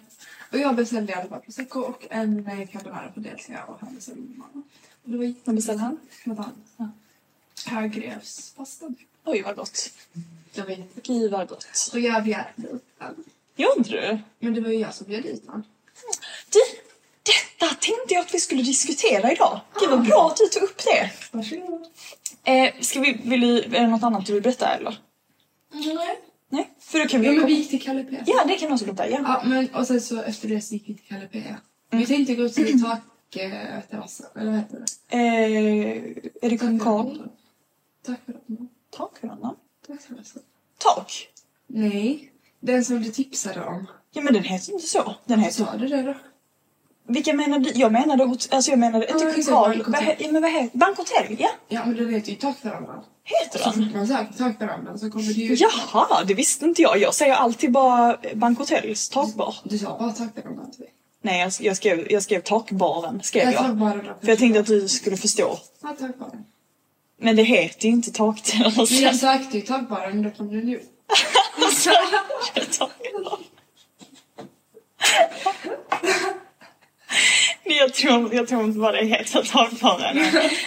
Och jag beställde i alla fall prosecco och en eh, carbonara på delsia och han beställde mamma. Och det var Vad beställde han? jättebra. Högrevspasta. Oj vad gott. Det var jättegott. Gud vad gott. Och jag bjöd dit han. Gjorde du? Men det var ju jag som bjöd dit han. Du, detta tänkte jag att vi skulle diskutera idag. Gud vad bra att du tog upp det. Varsågod. Eh, ska vi, vill du, är det något annat du vill berätta eller? Nej. För då kan vi... Ja men vi gick till Kalle P. Ja, det kan du också berätta. Ja. Ja, men och sen så efter det så gick vi till Kalle P. Vi tänkte gå till takterrassen, eller vad heter det? Eh, är det kung Karl? Takterrassen. Takhönan? Takterrassen. Tak? Nej, den som du tipsade om. Ja men den heter inte så. Den heter... Sa du det då? Vilka menar du? Jag menade, alltså jag menade inte Ja, ja, men vad heter Bankhotell? Ja, Ja men den heter ju takterrassen. heter Så den? fort man söker takterrassen så kommer det ju... Jaha, det visste inte jag. Jag säger alltid bara Bankhotells takbar. Du sa bara takterrassen till mig. Nej, jag, jag, skrev, jag skrev takbaren. Skrev Jag jag. bara. För jag tänkte att du skulle förstå. Ja, takbaren. Men det heter ju inte Men jag takterrassen. sökte ju takbaren, då kom den ju. [laughs] jag, tror, jag tror inte bara det heter takbaren.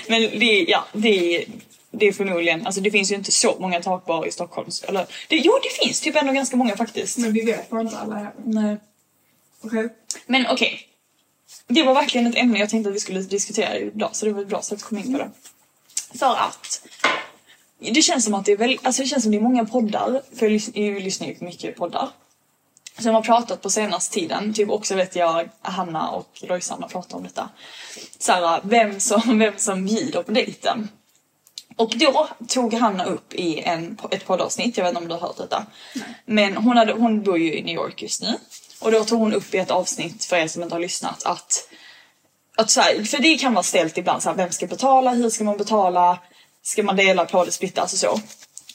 Men det, är- ja, det, är- det är förmodligen, alltså det finns ju inte så många takbarer i Stockholm. Eller, det, jo, det finns typ ändå ganska många faktiskt. Men vi vet bara inte alla här. Nej. Okej. Men okej. Det var verkligen ett ämne jag tänkte att vi skulle diskutera idag så det var bra sätt att komma in på det. För att det känns som att det är väl, alltså det känns som det är många poddar, för jag, lys- jag lyssnar ju mycket poddar. Som har pratat på senaste tiden, typ också vet jag Hanna och Lojsan har pratat om detta. Såhär, vem som, [laughs] vem som bjuder på dejten. Och då tog Hanna upp i en, ett poddavsnitt, jag vet inte om du har hört detta. Men hon, hade, hon bor ju i New York just nu. Och då tog hon upp i ett avsnitt, för er som inte har lyssnat, att... att så här, för det kan vara ställt ibland, så här, vem ska betala, hur ska man betala, ska man dela på det, splitta, alltså så.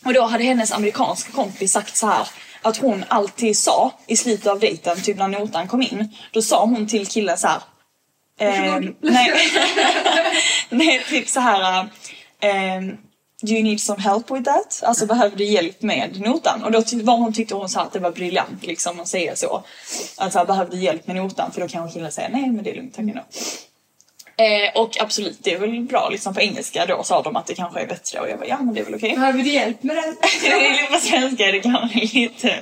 Och då hade hennes amerikanska kompis sagt så här att hon alltid sa i slutet av dejten, typ när notan kom in, då sa hon till killen så här. ehm, nej, [laughs] nej, typ så här. ehm, Do you need some help with that? Alltså behöver du hjälp med notan? Och då var hon, tyckte hon så att det var briljant liksom att säga så. Att så här, behöver du hjälp med notan? För då kan killen säga nej men det är lugnt, tack ändå. Eh, och absolut, det är väl bra liksom på engelska då sa de att det kanske är bättre och jag bara ja men det är väl okej. Behöver du hjälp med det? [laughs] på svenska är det kanske lite,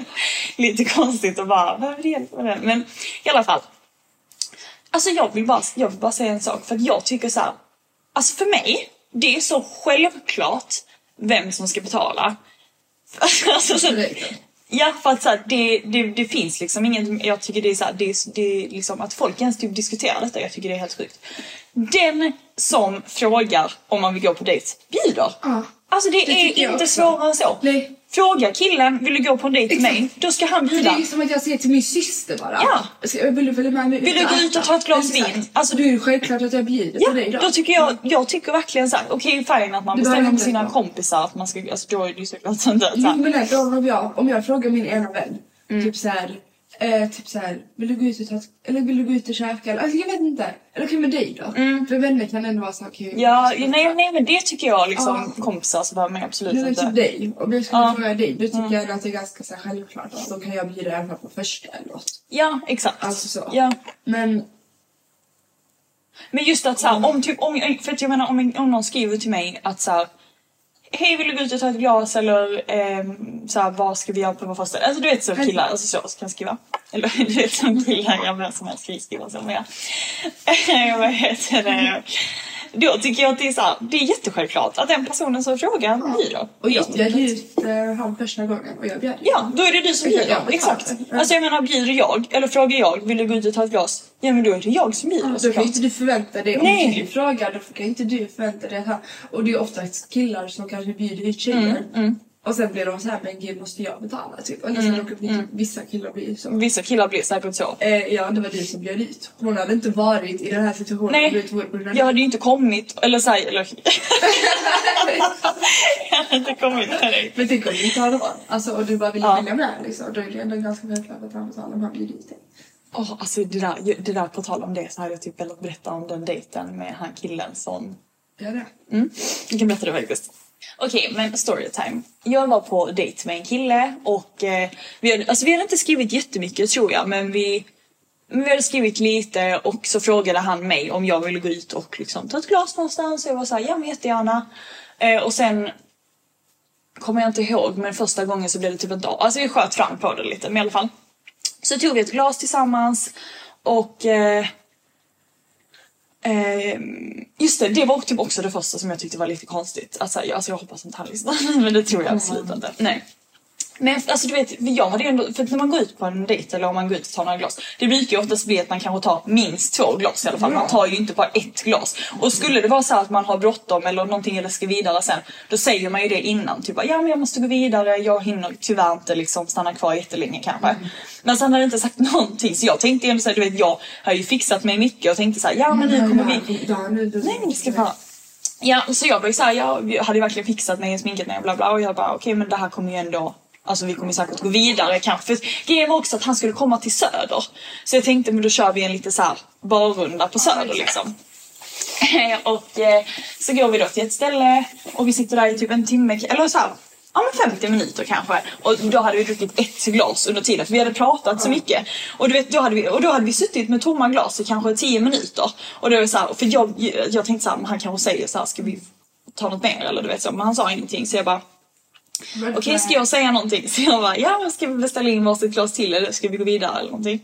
lite konstigt att bara behöver du hjälp med det? Men i alla fall. Alltså jag vill bara, jag vill bara säga en sak för att jag tycker så här. Alltså för mig, det är så självklart vem som ska betala. [laughs] Alltså, så, ja för att så här, det, det, det finns liksom inget, jag tycker det är så här, det, det liksom att folk ens typ diskuterar detta, jag tycker det är helt sjukt. Den som frågar om man vill gå på dejt bjuder. Ja. Alltså det, Det är inte också. svårare än så. Nej. Fråga killen, vill du gå på en dejt med mig? Då ska han För det bjuda. är som att jag säger till min syster bara. Ja. Vill du följa med mig Vill du gå ut och ta ett glas Exakt. vin? Alltså, Då är det självklart att jag bjuder Ja, på dig då. då tycker jag, jag tycker verkligen såhär, okej fine att man bestämmer med sina inte- kompisar att man ska, alltså då är det ju såklart inte Jo, såhär. men ändå om jag, om jag frågar min ena vän, Mm. typ så här, eh, typ så här, vill du gå ut och ta, eller vill du gå ut och käka? Eller, alltså, jag vet inte. Eller okej med dig då? För vänner kan ändå vara så okej. Mm. Ja, nej, nej men det tycker jag liksom, Ja. kompisar så behöver man absolut det inte. typ dig. Om jag skulle Ja. fråga dig, då tycker jag att det är ganska så här, självklart då kan jag bjuda fall på första eller något. Ja, exakt. Alltså så. Ja. Men Men just att såhär, om typ, om, för att jag menar om, om någon skriver till mig att såhär Hej vill du gå ut och ta ett glas eller ehm, såhär vad ska vi göra på vår första? Alltså du vet så killar, alltså så, så kan skriva. Eller [laughs] du vet som killar, jag vem som helst ska skriva så men ja. [laughs] Vad heter det? Då tycker jag att det är såhär, det är jättesjälvklart att den personen som frågar bjuder. och jag bjöd ut eh, han första gången och jag bjöd Ja, då är det du som jag betalar. Exakt. Ja. Alltså jag menar bjuder jag, eller frågar jag, vill du gå ut och ta ett glas? Ja men då är det jag som bjuder Ja, då kan inte du förvänta dig, om Nej. du frågar då kan inte du förvänta dig att han... Och det är oftast killar som kanske bjuder ut tjejer. Mm, Och sen blir de så här, men gud måste jag betala typ? Eller så råkar bli- vissa killar blir så. Vissa killar blir säkert så. Eh, ja, det var du som bjöd ut. Hon hade inte varit i den här situationen Nej, jag hade ju inte kommit, eller såhär, eller... [laughs] jag hade inte kommit dig. Men tänk om du inte hade varit. Alltså, och du bara ville Ja. följa med liksom. Då är det ändå ganska självklart att han betalar om han bjuder ut dig. Åh, alltså det där, det där, på tal om det så hade jag typ velat berätta om den dejten med han killen som... Gör det? Mm, jag kan berätta det faktiskt. Okej, men storytime. Jag var på dejt med en kille och eh, vi, hade, alltså, vi hade inte skrivit jättemycket tror jag, men vi, men vi hade skrivit lite och så frågade han mig om jag ville gå ut och liksom ta ett glas någonstans. Och jag var såhär, ja men jättegärna. Eh, och sen kommer jag inte ihåg, men första gången så blev det typ en dag. Alltså vi sköt fram på det lite, men i alla fall. Så tog vi ett glas tillsammans och eh, eh, just det, det var typ också det första som jag tyckte var lite konstigt. Alltså, jag, alltså jag hoppas inte han lyssnar, [laughs] men det tror jag absolut inte. Nej. Men alltså du vet, jag hade ju ändå, för när man går ut på en dejt eller om man går ut och tar några glas. Det brukar ju oftast bli att man kanske tar minst två glas i alla fall. Man tar ju inte bara ett glas. Och skulle det vara så att man har bråttom eller någonting eller ska vidare sen. Då säger man ju det innan. Typ ja men jag måste gå vidare, jag hinner tyvärr inte liksom stanna kvar jättelänge kanske. Men sen hade jag inte sagt [laughs] någonting så jag tänkte ändå såhär, du vet jag har ju fixat mig mycket och tänkte såhär, ja men nu kommer vi... Nej men det ska bara... Ja, så jag var ju såhär, jag hade ju verkligen fixat mig, sminkat mig och bla bla och jag bara okej okay, men det här kommer ju ändå Alltså vi kommer säkert gå vidare kanske. Grejen var också att han skulle komma till Söder. Så jag tänkte men då kör vi en lite så här barrunda på Söder liksom. [laughs] och eh, så går vi då till ett ställe och vi sitter där i typ en timme, eller så här, ja men 50 minuter kanske. Och då hade vi druckit ett glas under tiden för vi hade pratat så mycket. Och, du vet, då hade vi, och då hade vi suttit med tomma glas i kanske 10 minuter. Och då var så här, för jag, jag tänkte så här, han kanske säger så här, ska vi ta något mer eller du vet så. Men han sa ingenting så jag bara Okej, okay, ska jag säga någonting? Så jag bara, ja, ska vi beställa in varsitt glas till eller ska vi gå vidare eller någonting?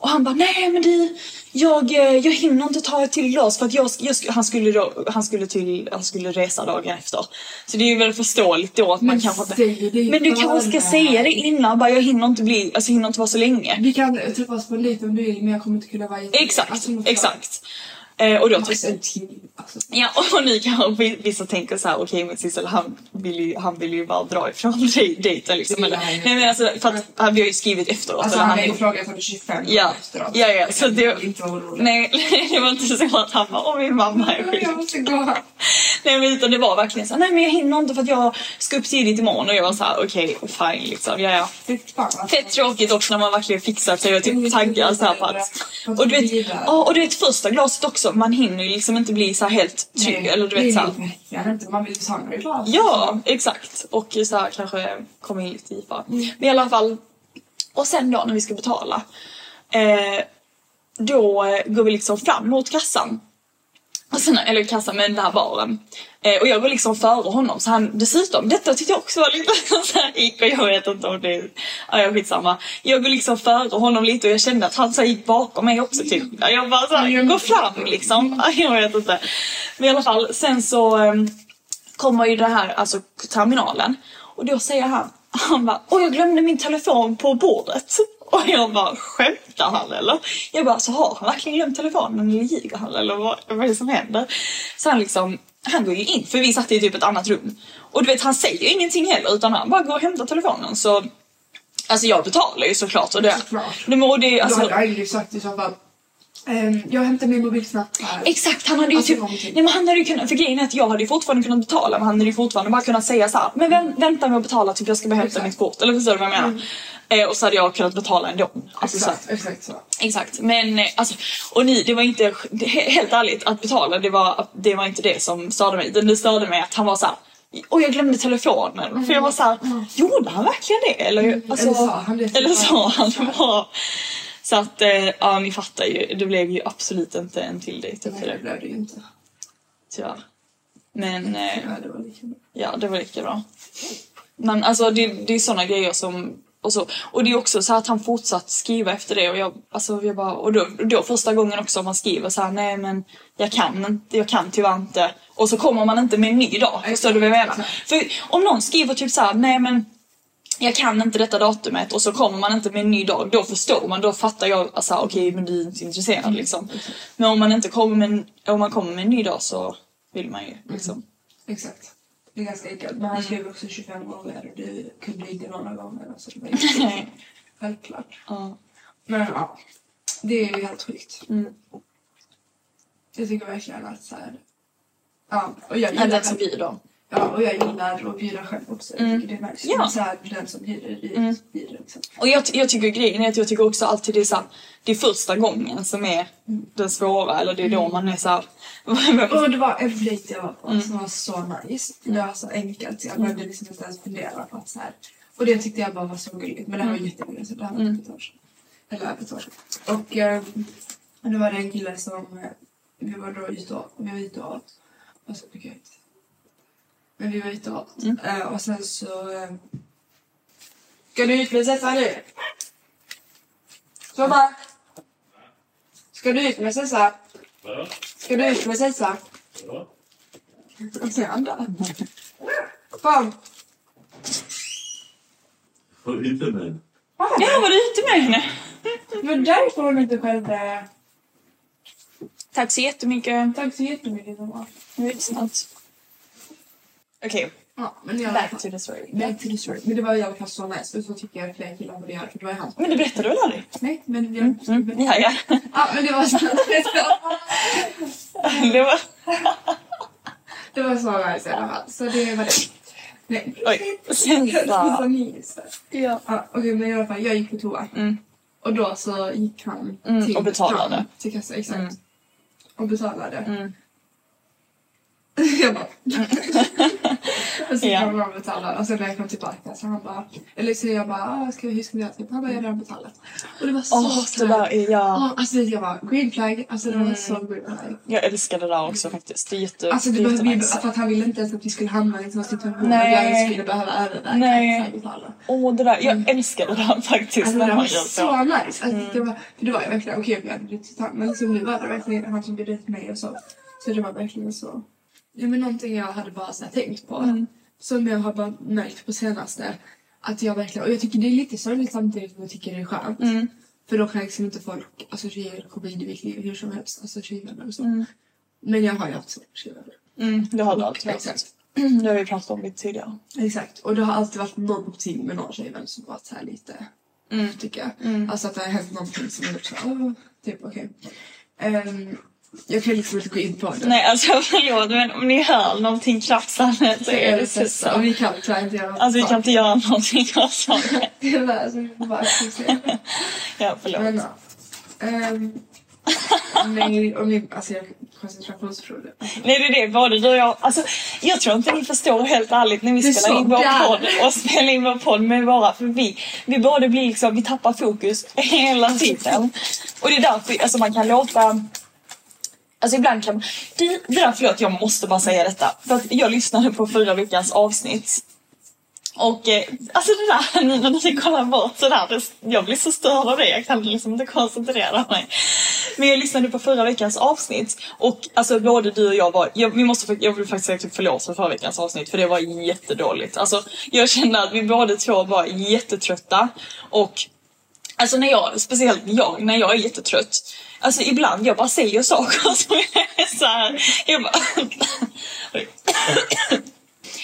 Och han bara, nej men du, jag, eh, jag hinner inte ta ett till glas för att jag, jag, han, skulle då, han, skulle till, han skulle resa dagen efter. Så det är ju väl förståeligt då att men man kanske inte... Men du kanske ska säga det innan, bara jag hinner inte bli, alltså hinner inte vara så länge. Vi kan träffas på lite om du vill men jag kommer inte kunna vara Exakt, alltså, exakt. Eh, och då en timme. Alltså. Ja, och nu kanske vissa tänker så här, okej okay, men Sissel han vill ju, han vill ju bara dra ifrån [laughs] dejten liksom. Eller, nej men alltså för att han, vi har ju skrivit efteråt. Alltså han har ju frågat för 25 ja, efteråt. Ja, ja. Så det, nej, [laughs] det var inte så att han bara, åh min mamma är sjuk. Jag måste gå. Nej men utan det var verkligen så nej men jag hinner inte för att jag ska upp tidigt imorgon och jag var så här, okej okay, fine liksom. Ja, ja. Fett tråkigt också när man verkligen fixar sig och typ taggar så här på att. Och du vet, och du vet första glaset också, man hinner ju liksom inte bli så helt trygg eller du vet så här. Man vill ju samla glas. Ja exakt och så här kanske komma in lite djupare. Mm. Men i alla fall. Och sen då när vi ska betala. Eh, då går vi liksom fram mot kassan och sen, eller kassan med den här baren. Eh, och jag går liksom före honom så han dessutom, detta tyckte jag också var lite [laughs] så här gick och jag vet inte om det, ja jag skitsamma. Jag går liksom före honom lite och jag kände att han så gick bakom mig också typ. Jag bara så här, jag går fram liksom. [laughs] Jag vet inte. Men i alla fall sen så eh, kommer ju det här, alltså terminalen. Och då säger han, han bara, åh jag glömde min telefon på bordet. [laughs] Och jag bara, skämtar han eller? Jag bara, så har han verkligen glömt telefonen eller ljuger han eller vad, vad är det som händer? Så han liksom, han går ju in, för vi satt i typ ett annat rum. Och du vet, han säger ingenting heller utan han bara går och hämtar telefonen så Alltså jag betalar ju såklart och det... Såklart. Det, och det, alltså, du hade aldrig sagt i så fall Um, jag hämtar min mobil snabbt här. Exakt, han hade ju alltså, typ... Nej, men han hade ju kunnat, för grejen är att jag hade ju fortfarande kunnat betala men han hade ju fortfarande bara kunnat säga så här, men vänt, vänta med att betala typ jag ska bara hämta mitt kort. Eller förstår du vad jag menar? Mm. Eh, och så hade jag kunnat betala ändå. Alltså, exakt, så. exakt så. Exakt, men eh, alltså, och ni, det var inte, helt ärligt, att betala det var, det var inte det som störde mig. Det störde mig att han var så här, och jag glömde telefonen. Mm. För jag var såhär, mm. gjorde han verkligen det? Eller, mm. alltså, eller sa han det? Eller sa han det bara. Så att, eh, ja ni fattar ju, det blev ju absolut inte en till dejt det. Nej det blev det ju inte. Tyvärr. Men... Eh, ja, det var lika bra. Ja, det var lika bra. Men alltså det, det är såna grejer som och, så. och det är också så att han fortsatt skriva efter det och jag, alltså, jag bara, och då, då första gången också man skriver så här, nej men jag kan inte, jag kan tyvärr inte. Och så kommer man inte med en ny dag, förstår du vad jag menar? För om någon skriver typ så här, nej men jag kan inte detta datumet och så kommer man inte med en ny dag, då förstår man, då fattar jag alltså, okej okay, men du är inte intresserad mm. liksom. Men om man inte kommer med en, om man kommer med en ny dag så vill man ju liksom. Mm. Exakt. Det är ganska enkelt. Men han skrev också 25 gånger och det kunde inte några gånger. Alltså det var [laughs] självklart. Ja. Men ja, det är ju helt sjukt. Mm. Jag tycker verkligen att så här... Ja, och jag gillar... Det som vi då. Ja, och jag gillar att bjuda själv också. Jag tycker det är nice. Ja. Så här, den som bjuder, bjuder liksom. Och jag, jag tycker grejen är att jag tycker också alltid det är så här, det är första gången som är den svåra eller det är då man är så här, [laughs] Och det var en dejt jag var på som var så nice. Det var så enkelt så jag behövde liksom inte ens fundera på att så här. Och det tyckte jag bara var så gulligt. Men det här var jättelänge sedan. Det här var typ ett år sedan. Eller över ett år sedan. Och eh, och då var det en kille som eh, vi var då ute och vi var ute och åt. Och så fick jag ut. Men vi var ute och åt. Eh, och sen så... Eh, Ska du ut prinsessan nu? Så bara... Ska du ut prinsessa? Ska du ut prinsessa? Och så är han där. Fan! Var ute med henne. ja var du ute med henne? Det var därför hon inte skällde. Tack så jättemycket. Tack så jättemycket Thomas. Det är sant. Okej, Ja, men i alla back to the story. Back to the story. Men det var i alla fall så nice. Och så tycker jag fler killar borde göra för det var ju han. Men det berättade du väl aldrig? Nej, men jag... Ja, ja. Ja, men det var så [laughs] [laughs] Det var... Det var så nice i alla fall. Så det var det. Nej. Oj. [laughs] Ja. Ja, okej, men i alla fall, jag gick på toa. Mm. Och då så gick han Mm, till och betalade. fram Till kassa, exakt. Mm. Och betalade. Mm. [laughs] jag bara... och så Ja. kom han och betalade. Och sen när jag kom tillbaka så han bara... Eller så jag bara, ah, ska, hur ska vi göra? Typ, Han bara, jag har redan betalat. Och det var så Åh, så där är... Ja. Ja, alltså jag bara, green flag. Alltså det var Mm. så green flag. Jag älskar det där också faktiskt. Det är jätte... Alltså det vi, jättenice. för att han ville inte ens att vi skulle hamna i en sån situation jag ens skulle behöva överväga Nej. att betala. Åh, det där. Jag älskar det där faktiskt. Alltså det var så nice. Alltså, det, var, för det var ju verkligen okej om jag hade blivit men liksom, nu var det verkligen han som bjöd ut mig och så. Så det var verkligen så. Ja, men någonting jag hade bara så här, tänkt på. Som jag har bara märkt på senaste. Att jag verkligen, och jag tycker det är lite sorgligt samtidigt som jag tycker det är skönt. Mm. För då kan liksom inte folk, alltså tjejer komma in i mitt liv hur som helst. Alltså tjejvänner och så. Mm. Men jag har ju haft så tjejvänner. Mm, det har du alltid. Exakt. [clears throat] Det har vi pratat om lite tidigare. Exakt. Och det har alltid varit någonting med någon tjejvän som varit så här lite, Mm. tycker jag. Alltså att det har hänt någonting som gjort så här, typ okej. Ehm, jag kan liksom inte gå in på det. Nej, alltså [laughs] förlåt, men om ni hör någonting krafsande så är det så. vi kan tyvärr inte göra Alltså vi kan inte göra någonting åt saken. [laughs] Det är bara så vi får bara acceptera det. Ja, förlåt. Men ja. Ehm, nej, och min, alltså jag koncentrationsförtroende. Nej det är det, både du och jag. Alltså, jag tror inte ni förstår helt ärligt när vi Det spelar in vår där. podd [laughs] och spelar in vår podd med våra, för vi, vi båda blir liksom, vi tappar fokus hela tiden. Och det är därför alltså, man kan låta Alltså ibland kan det, det där, förlåt jag måste bara säga detta. För att jag lyssnade på förra veckans avsnitt. Och eh, alltså det där nu när du kollar bort sådär, det, jag blir så störd av det. Jag kan liksom inte koncentrera mig. Men jag lyssnade på förra veckans avsnitt och alltså både du och jag var, jag, vi måste, jag vill faktiskt säga typ förlåt för förra veckans avsnitt för det var jättedåligt. Alltså jag kände att vi båda två var jättetrötta och Alltså när jag, speciellt jag, när jag är jättetrött. Alltså ibland, jag bara säger saker [laughs] som är så här. Jag bara...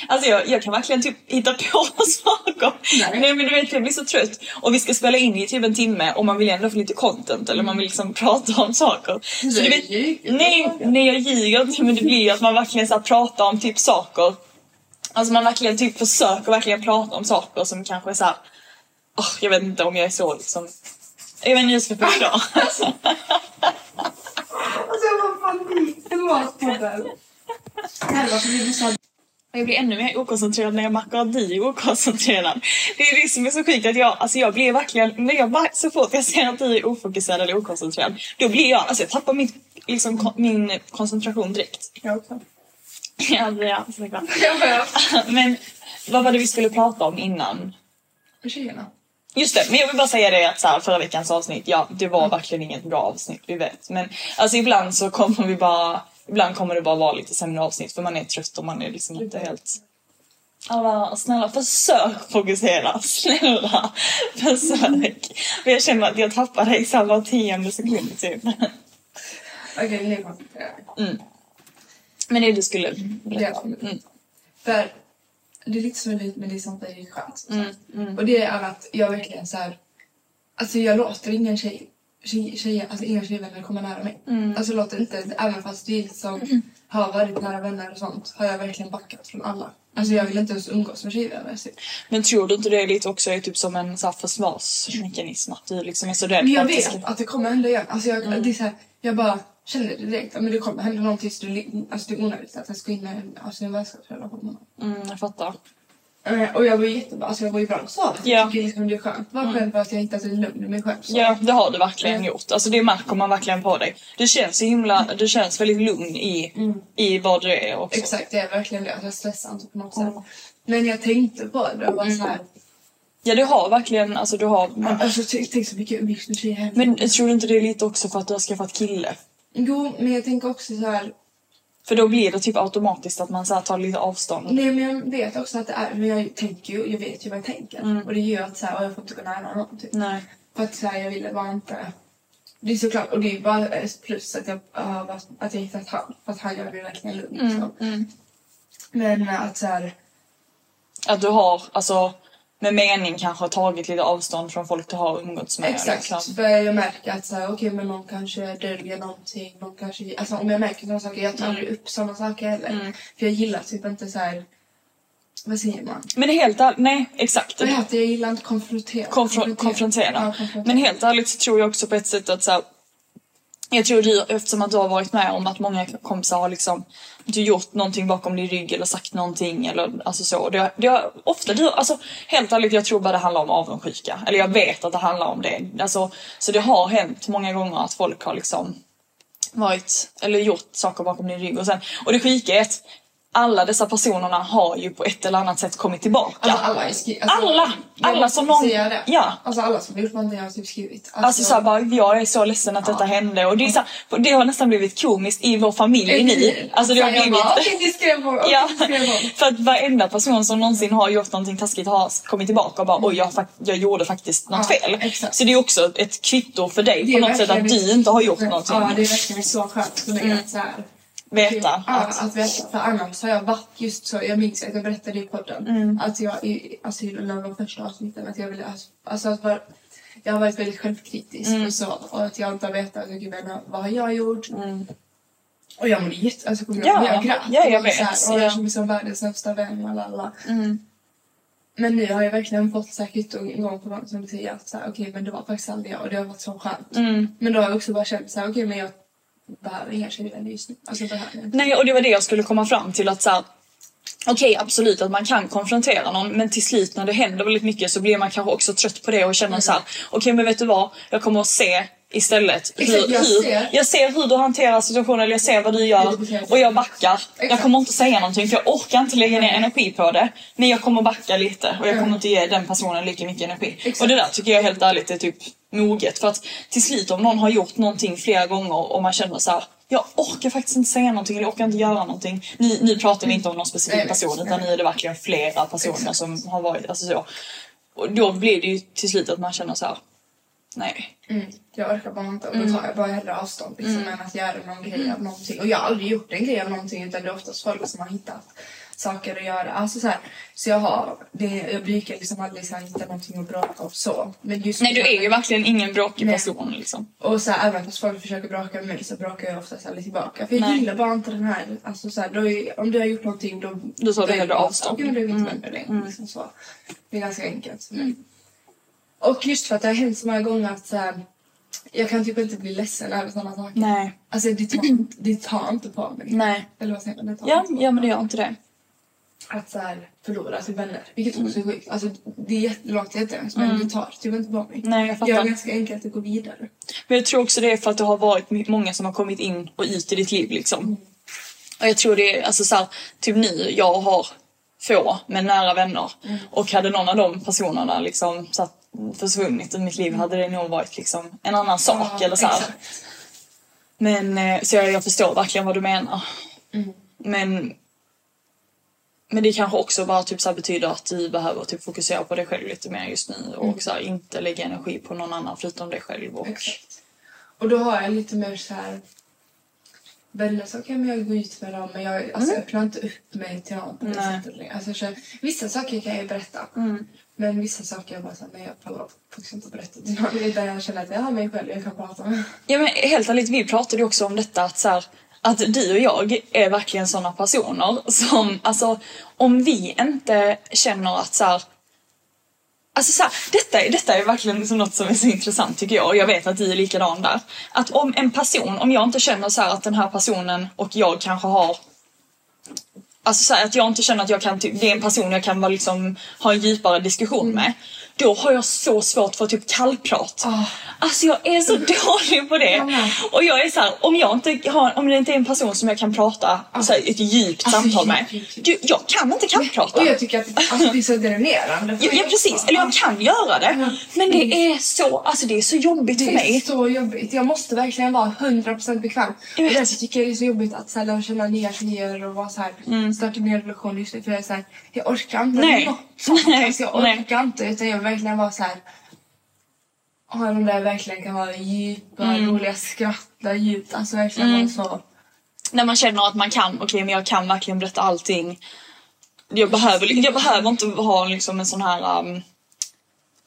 Alltså jag, jag kan verkligen typ hitta på [laughs] saker. Nej. Nej. men du vet jag blir så trött. Och vi ska spela in i typ en timme och man vill ändå få lite content eller man vill liksom [laughs] prata om saker. Så du vet, ljuger. nej, nej jag ljuger inte men det blir att man verkligen så här, pratar om typ saker. Alltså man verkligen typ försöker verkligen prata om saker som kanske är så här. åh, jag vet inte om jag är så liksom. Jag vet inte hur jag ska förklara. Alltså jag var panik. Förlåt podden. För vi blir så Jag blir ännu mer okoncentrerad när jag märker att du är okoncentrerad. Det är det som är så sjukt att jag, alltså jag blir verkligen, när jag så fort jag ser att du är ofokuserad eller okoncentrerad, då blir jag, alltså jag tappar mitt, liksom, kon- min koncentration direkt. Jag också. Ja. Jag bara, Men vad var det vi skulle prata om innan? tjejerna. Just det, men jag vill bara säga det att så här, förra veckans avsnitt, ja det var verkligen inget bra avsnitt, vi vet. Men alltså ibland så kommer vi bara, ibland kommer det bara vara lite sämre avsnitt för man är trött och man är liksom inte helt... Alla, snälla försök fokusera, [laughs] snälla försök. För jag känner att jag tappar dig så här var tionde sekund typ. Okej, nu är jag koncentrerad. Men det du skulle berätta. Mm. För det är lite så med men det är samtidigt skönt. som Mm, sagt. Och det är att jag verkligen så här. Alltså jag låter ingen tjej, tjej, tjej alltså inga tjejvänner komma nära mig. Mm. Alltså låter inte, även fast det är liksom har varit nära vänner och sånt har jag verkligen backat från alla. Alltså jag vill inte ens umgås med tjejvänner. Men tror du inte det är lite också är typ som en så här försvarsmekanism? Att du liksom är så rädd Men jag vet att det kommer hända igen. Alltså jag, Mm. det är så här, jag bara känner det direkt. Men det kommer hända någonting så alltså det är onödigt att jag ska in i en, alltså en vänskapsrelation. Mm, jag fattar. Eh, Och jag var jättebra, alltså jag var ju bra så. att Ja. Jag tycker liksom det är skönt. Bara själv för att jag hittat ett lugn i mig själv. Så. Ja, det har du verkligen Mm. gjort. Alltså det märker man verkligen på dig. Du känns himla, du känns väldigt lugn i, i vad du är också. Mm. Exakt, det är verkligen det. Jag stressar inte på något sätt. Men jag tänkte på det och var Mm. så här. Ja, du har verkligen, alltså du har... Men, Alltså tänk, tänk så mycket umgås med tjejer. men tror du inte det är lite också för att du har skaffat kille? Jo, men jag tänker också så här. För då blir det typ automatiskt att man så här tar lite avstånd. Nej men jag vet också att det är, men jag tänker ju, jag vet ju vad jag tänker. Och det gör att så här, "Åh, jag får inte gå nära någon typ. Nej. För att så här, jag ville bara inte... Det är såklart, och det är bara ett plus att jag varit- att jag hittat han. För att han gör det verkligen lugnt. liksom. Men äh, att så här, Att du har, alltså med mening kanske tagit lite avstånd från folk du har umgåtts med. Exakt, Liksom. för jag märker att så här, okej men någon kanske döljer någonting. Någon kanske, alltså om jag märker sådana saker, jag tar aldrig upp sådana saker heller. För jag gillar typ inte så här. vad säger man? Men helt ärligt, nej exakt. Vad heter? Jag gillar inte konfrontera. Konfro- konfrontera. Ja, konfrontera. Men helt ärligt så tror jag också på ett sätt att så här, jag tror du, eftersom att du har varit med om att många kompisar har liksom du gjort någonting bakom din rygg eller sagt någonting eller alltså så. Det, det har ofta du, alltså helt ärligt jag tror bara det handlar om avundsjuka. Eller jag vet att det handlar om det. Alltså, så det har hänt många gånger att folk har liksom varit, eller gjort saker bakom din rygg och sen, och det sjuka är att alla dessa personerna har ju på ett eller annat sätt kommit tillbaka. Alltså alla alltså, Alla! Alla som någon- det. Ja. Alltså alla som gjort någonting har typ skrivit. Alltså såhär bara, jag är så ledsen att detta hände och det, är så här, det har nästan blivit komiskt i vår familj nu. Alltså det har blivit... bara, ni skrev på, okej Ja, [laughs] för att varenda person som någonsin har gjort någonting taskigt har kommit tillbaka och bara oj jag, jag gjorde faktiskt något Ja, fel. exakt. Så det är också ett kvitto för dig på något sätt att du inte har gjort någonting. Ja det är verkligen så skönt mig att så här, Veta Ja, att... att veta. För annars har jag varit just så. Jag minns att jag berättade i podden Mm. att jag i, alltså, någon av de första avsnitten att jag ville, alltså, att vara, jag har varit väldigt självkritisk Mm. och så. Och att jag inte har vetat okay, men, vad har jag gjort. Och jag mådde jätte... Alltså, kommer Mm. Ja, jag, grät. ja, jag och så här, vet, Och ja. jag kände mig som världens sämsta vän och lalala. Mm. Men nu har jag verkligen fått en gång på gång som du säger att så här, okej men det var faktiskt aldrig jag och det har varit så skönt. Mm. Men då har jag också bara känt så här, okej men jag behöver tjejvänner just nu. Alltså jag. Nej och det var det jag skulle komma fram till att så här, Okej absolut att man kan konfrontera någon men till slut när det händer väldigt mycket så blir man kanske också trött på det och känner så här: okej men vet du vad? Jag kommer att se istället hur, Exakt, jag hur, ser. jag ser hur du hanterar situationen eller jag ser vad du gör och jag backar. Jag Exakt. kommer inte säga någonting för jag orkar inte lägga ner energi på det. Men jag kommer backa lite och jag kommer inte ge den personen lika mycket energi. Exakt. Och det där tycker jag helt ärligt är typ moget. För att till slut om någon har gjort någonting flera gånger och man känner så här. Jag orkar faktiskt inte säga någonting eller jag orkar inte göra någonting. Nu, nu pratar vi inte om någon specifik person utan nu är det verkligen flera personer som har varit alltså så. Och då blir det ju till slut att man känner så här. Nej. Mm, jag orkar bara inte och då tar jag bara hellre avstånd liksom, än att göra någon grej av någonting. Och jag har aldrig gjort en grej av någonting utan det är oftast folk som har hittat saker att göra. Alltså så här, så jag har, det, jag brukar liksom aldrig så här, hitta någonting att bråka om så. Men just Nej du är ju verkligen ingen bråkig person liksom. Och så här, även fast folk försöker bråka med mig så bråkar jag oftast aldrig tillbaka. För jag Nej. gillar bara inte den här, alltså så här, är, om du har gjort någonting då... Då tar du hellre det- avstånd. Inte Mm. vänner längre. Liksom så. Det är ganska enkelt mig. Och just för att det har hänt så många gånger att så här, jag kan typ inte bli ledsen över sådana saker. Nej. Alltså det tar, inte- det tar inte på mig. Nej. Eller vad säger man? Det tar Ja, inte på ja men det gör inte det. Att så här, förlora till vänner. Vilket också är sjukt. Alltså det är jättelångt jättems men det tar typ inte på mig. Mm. Nej jag fattar. jag är ganska enkelt att gå vidare. Men jag tror också det är för att det har varit många som har kommit in och ut i ditt liv liksom. Och jag tror det är alltså så här, typ nu, jag har få men nära vänner. Och hade någon av de personerna liksom så att, försvunnit ur mitt liv hade det nog varit liksom en annan sak Ja, eller så här. Men eh, så jag, jag förstår verkligen vad du menar. Mm. Men men det kanske också bara typ så här betyder att du behöver typ fokusera på dig själv lite mer just nu och så här, inte lägga energi på någon annan förutom dig själv. Och, Exakt. Och då har jag lite mer så här vänner så kan jag gå ut med dem men jag alltså, öppnar inte upp mig till någon på det. Alltså, så, vissa saker kan jag ju berätta. Men vissa saker jag bara såhär, nej jag pallar faktiskt inte berätta till någon. Utan jag känner att jag har mig själv jag kan prata med. Ja men helt ärligt, vi pratade ju också om detta att så här, att du och jag är verkligen sådana personer som, alltså om vi inte känner att så här, Alltså så här, detta, är- detta är verkligen liksom något som är så intressant tycker jag och jag vet att du är likadan där. Att om en person, om jag inte känner så här att den här personen och jag kanske har Alltså så här, att jag inte känner att jag kan, typ, det är en person jag kan vara liksom, ha en djupare diskussion med. Då har jag så svårt för typ kallprat. Alltså jag är så dålig på det. Med. Och jag är så här, om jag inte har, om det inte är en person som jag kan prata så här, ett djupt Alltså, samtal med. Du, jag kan inte kallprata. Och jag tycker att alltså, det är så dränerande. Ja, ja precis, eller jag kan göra det. Ja. Men det är så, alltså det är så jobbigt för Det är mig. så jobbigt. Jag måste verkligen vara 100% bekväm. Jag Och därför tycker jag det är så jobbigt att så här, lära känna nya tjejer och vara så här, starta nya relationer just nu. För jag är så här, jag orkar inte Mm. Nej. Alltså, jag orkar inte utan jag verkligen vara så här. Ha de där verkligen kan vara djupa, Mm. roliga, skratta djupt. Alltså verkligen vara så. När man känner att man kan, okej men jag kan verkligen berätta allting. Jag behöver, jag behöver inte ha liksom en sån här, um,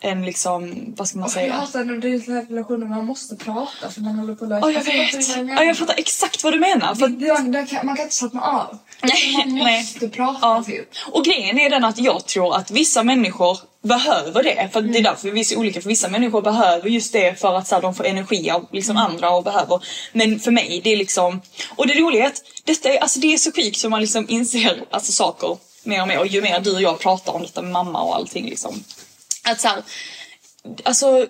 en liksom, vad ska man Jag säga? hatar när det är så här relationer man måste prata för man håller på att lösa. Ja jag vet. du vad Ja, jag fattar exakt vad du menar. För Det- det- kan- Man kan inte slappna av. Nej, Man [laughs] nej. måste prata Ja. typ. Och grejen är den att jag tror att vissa människor behöver det. För att det är därför vi är så olika. För vissa människor behöver just det för att så här, de får energi av liksom, andra och behöver. Men för mig, det är liksom... Och det roliga är att detta är, alltså, det är så sjukt som man liksom inser alltså, saker mer och mer. Och ju mer du och jag pratar om detta med mamma och allting liksom. Att så här, alltså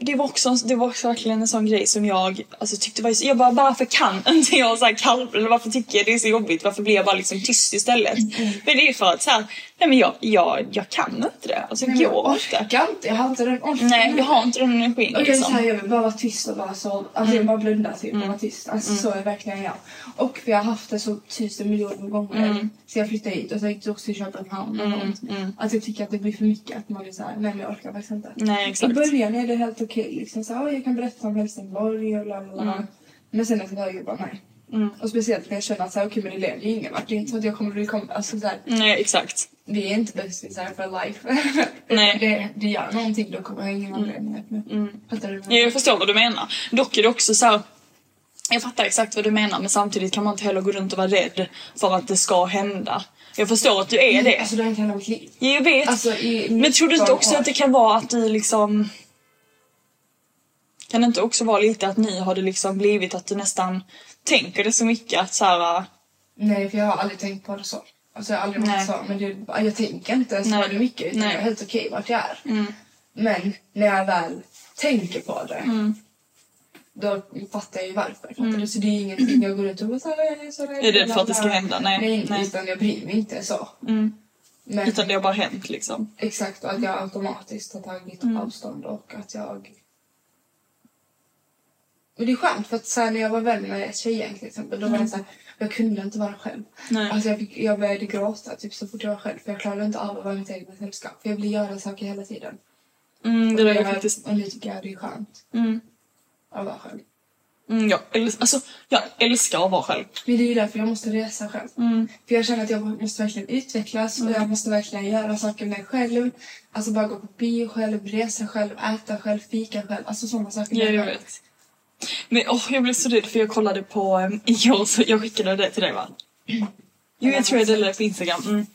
det var, också, det var också verkligen en sån grej som jag alltså, tyckte var... Jag bara, varför kan [laughs] inte jag så här kall, Eller varför tycker jag det är så jobbigt? Varför blir jag bara liksom tyst istället? Men det är för att så här, nej men jag, jag, jag kan inte det. Alltså Nej, jag går inte. orkar inte. Jag har inte den orken. Nej, jag har inte den energin Och jag liksom. här, jag vill bara vara tyst och bara så. Alltså jag bara blunda typ och vara tyst. Alltså så är verkligen jag. Och för jag har haft det så tusen miljoner gånger. Så jag flyttade hit och så gick jag också till Köpenhamn och sånt. Att jag tycker att det blir för mycket. Att man är såhär, nej men jag orkar faktiskt inte. Nej, I exakt. början är det helt okej liksom. Så, "Åh, jag kan berätta om Helsingborg och bla bla bla. Men sen efter ett tag, jag bara nej. Och speciellt när jag känner att så här, okej men det leder ju ingen vart. Det är inte så att jag kommer bli kompis. Alltså Nej, exakt. Vi är inte bästisar for life. [laughs] Nej. det, det gör någonting då kommer jag ingen anledning att nu. Fattar du? Ja, jag förstår vad du menar. Dock är det också så här. Jag fattar exakt vad du menar men samtidigt kan man inte heller gå runt och vara rädd för att det ska hända. Jag förstår att du är det. Alltså det har inte hänt mitt liv. Ja, jag vet. Alltså, Men tror du inte 19 också att det kan vara att du liksom... Kan det inte också vara lite att ni har det liksom blivit att du nästan tänker det så mycket att så här... Nej för jag har aldrig tänkt på det så. Alltså jag har aldrig varit så. Men det, jag tänker inte så Nej. det mycket utan Nej. Mm. jag är helt okej vart jag är. Men när jag väl tänker på det. Då fattar jag ju varför. Du? Så det är ingenting [clears throat] jag går ut och bara är så rädd. Mm. Är rädd för att det ska hända? Nej. Nej, Nej. utan jag bryr mig inte så. Men, Utan det har bara hänt liksom. Exakt, och att jag automatiskt har tagit Mm. avstånd och att jag... Men det är skönt för att så här, när jag var vän med tjejen till exempel, då var det så här, jag kunde inte vara själv. Nej. Alltså jag, fick, jag började gråta typ så fort jag var själv för jag klarade inte av att vara i mitt eget sällskap. För jag ville göra saker hela tiden. Mm, det Och faktiskt... Och nu tycker jag det är skönt Mm. att vara själv. Mm, jag, äls- alltså, jag älskar att vara själv. Men det är ju därför jag måste resa själv. Mm. För jag känner att jag måste verkligen utvecklas och jag måste verkligen göra saker med själv. Alltså bara gå på bio själv, resa själv, äta själv, fika själv. Alltså sådana saker. Ja, jag vet. Men åh, jag blev så rädd för jag kollade på um, igår, så jag skickade det till dig va? Jo, jag tror jag delade det på Instagram. Mm.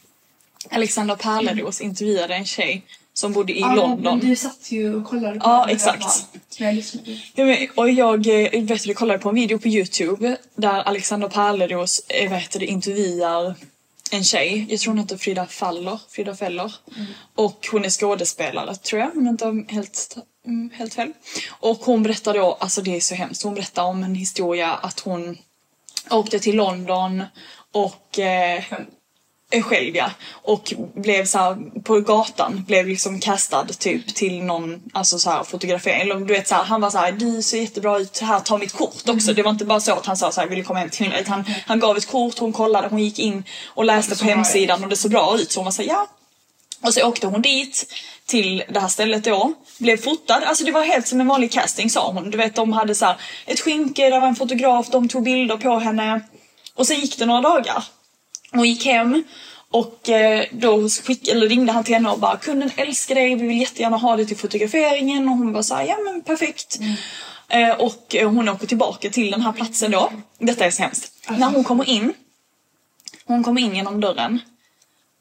Alexander Pärleros intervjuade en tjej som bodde i Ja, London. Men du satt ju och kollade på Ja, där exakt. jag lyssnade. Ja, men, och jag eh, vet du, kollade på en video på Youtube där Alexander Pärleros eh, vet du, intervjuar en tjej. Jag tror hon heter Frida Faller. Frida Feller. Och hon är skådespelare tror jag, om jag inte helt, mm, helt fel. Och hon berättar då, alltså det är så hemskt, hon berättar om en historia att hon åkte till London och eh, själv ja. Och blev så här, på gatan blev liksom kastad typ till någon alltså så här fotografering. Eller du vet så här, han var så här, du ser jättebra ut, här ta mitt kort också. Det var inte bara så att han sa så här, vill du komma hem till mig? Han, han gav ett kort, hon kollade, hon gick in och läste på hemsidan och det såg bra ut. Så hon var så här, ja. Och så åkte hon dit till det här stället då, blev fotad. Alltså det var helt som en vanlig casting sa hon. Du vet de hade så här, ett skynke, där var en fotograf, de tog bilder på henne. Och sen gick det några dagar. Hon gick hem och eh, då skick, eller ringde han till henne och bara kunden älskar dig, vi vill jättegärna ha dig till fotograferingen och hon var såhär ja men perfekt. Eh, och eh, hon åker tillbaka till den här platsen då. Detta är så hemskt. När hon kommer in, hon kommer in genom dörren.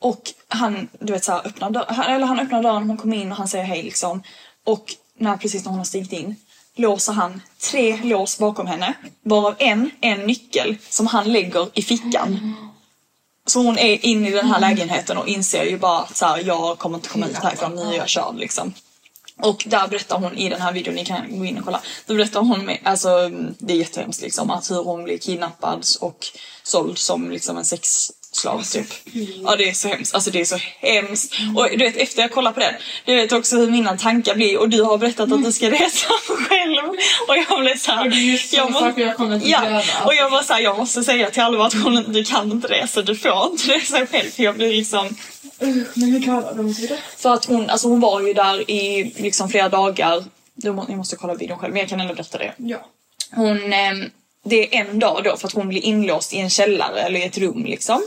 Och han, du vet såhär, öppnar dörren, eller han öppnar dörren, hon kommer in och han säger hej liksom. Och när, precis när hon har stigit in låser han tre lås bakom henne. Varav en är en nyckel som han lägger i fickan. Så hon är inne i den här lägenheten och inser ju bara att så här, jag kommer inte komma ut härifrån, nu är jag körd liksom. Och där berättar hon i den här videon, ni kan gå in och kolla. Då berättar hon, med, alltså det är jättehemskt liksom, att hur hon blir kidnappad och såld som liksom en sexslav typ. Ja det är så hemskt, alltså det är så hemskt. Och du vet efter jag kollar på den, du vet också hur mina tankar blir och du har berättat att du ska resa [laughs] själv. Och jag blev såhär, må- saker jag kommer ja, och jag var såhär, jag måste säga till Alva att hon, du kan inte resa, du får inte resa själv. För jag blir liksom Men hur klarar de sig det? för att hon, alltså hon var ju där i liksom flera dagar. Ni måste kolla videon själv, men jag kan ändå berätta det. Ja. Hon, ehm, det är en dag då för att hon blir inlåst i en källare eller i ett rum liksom.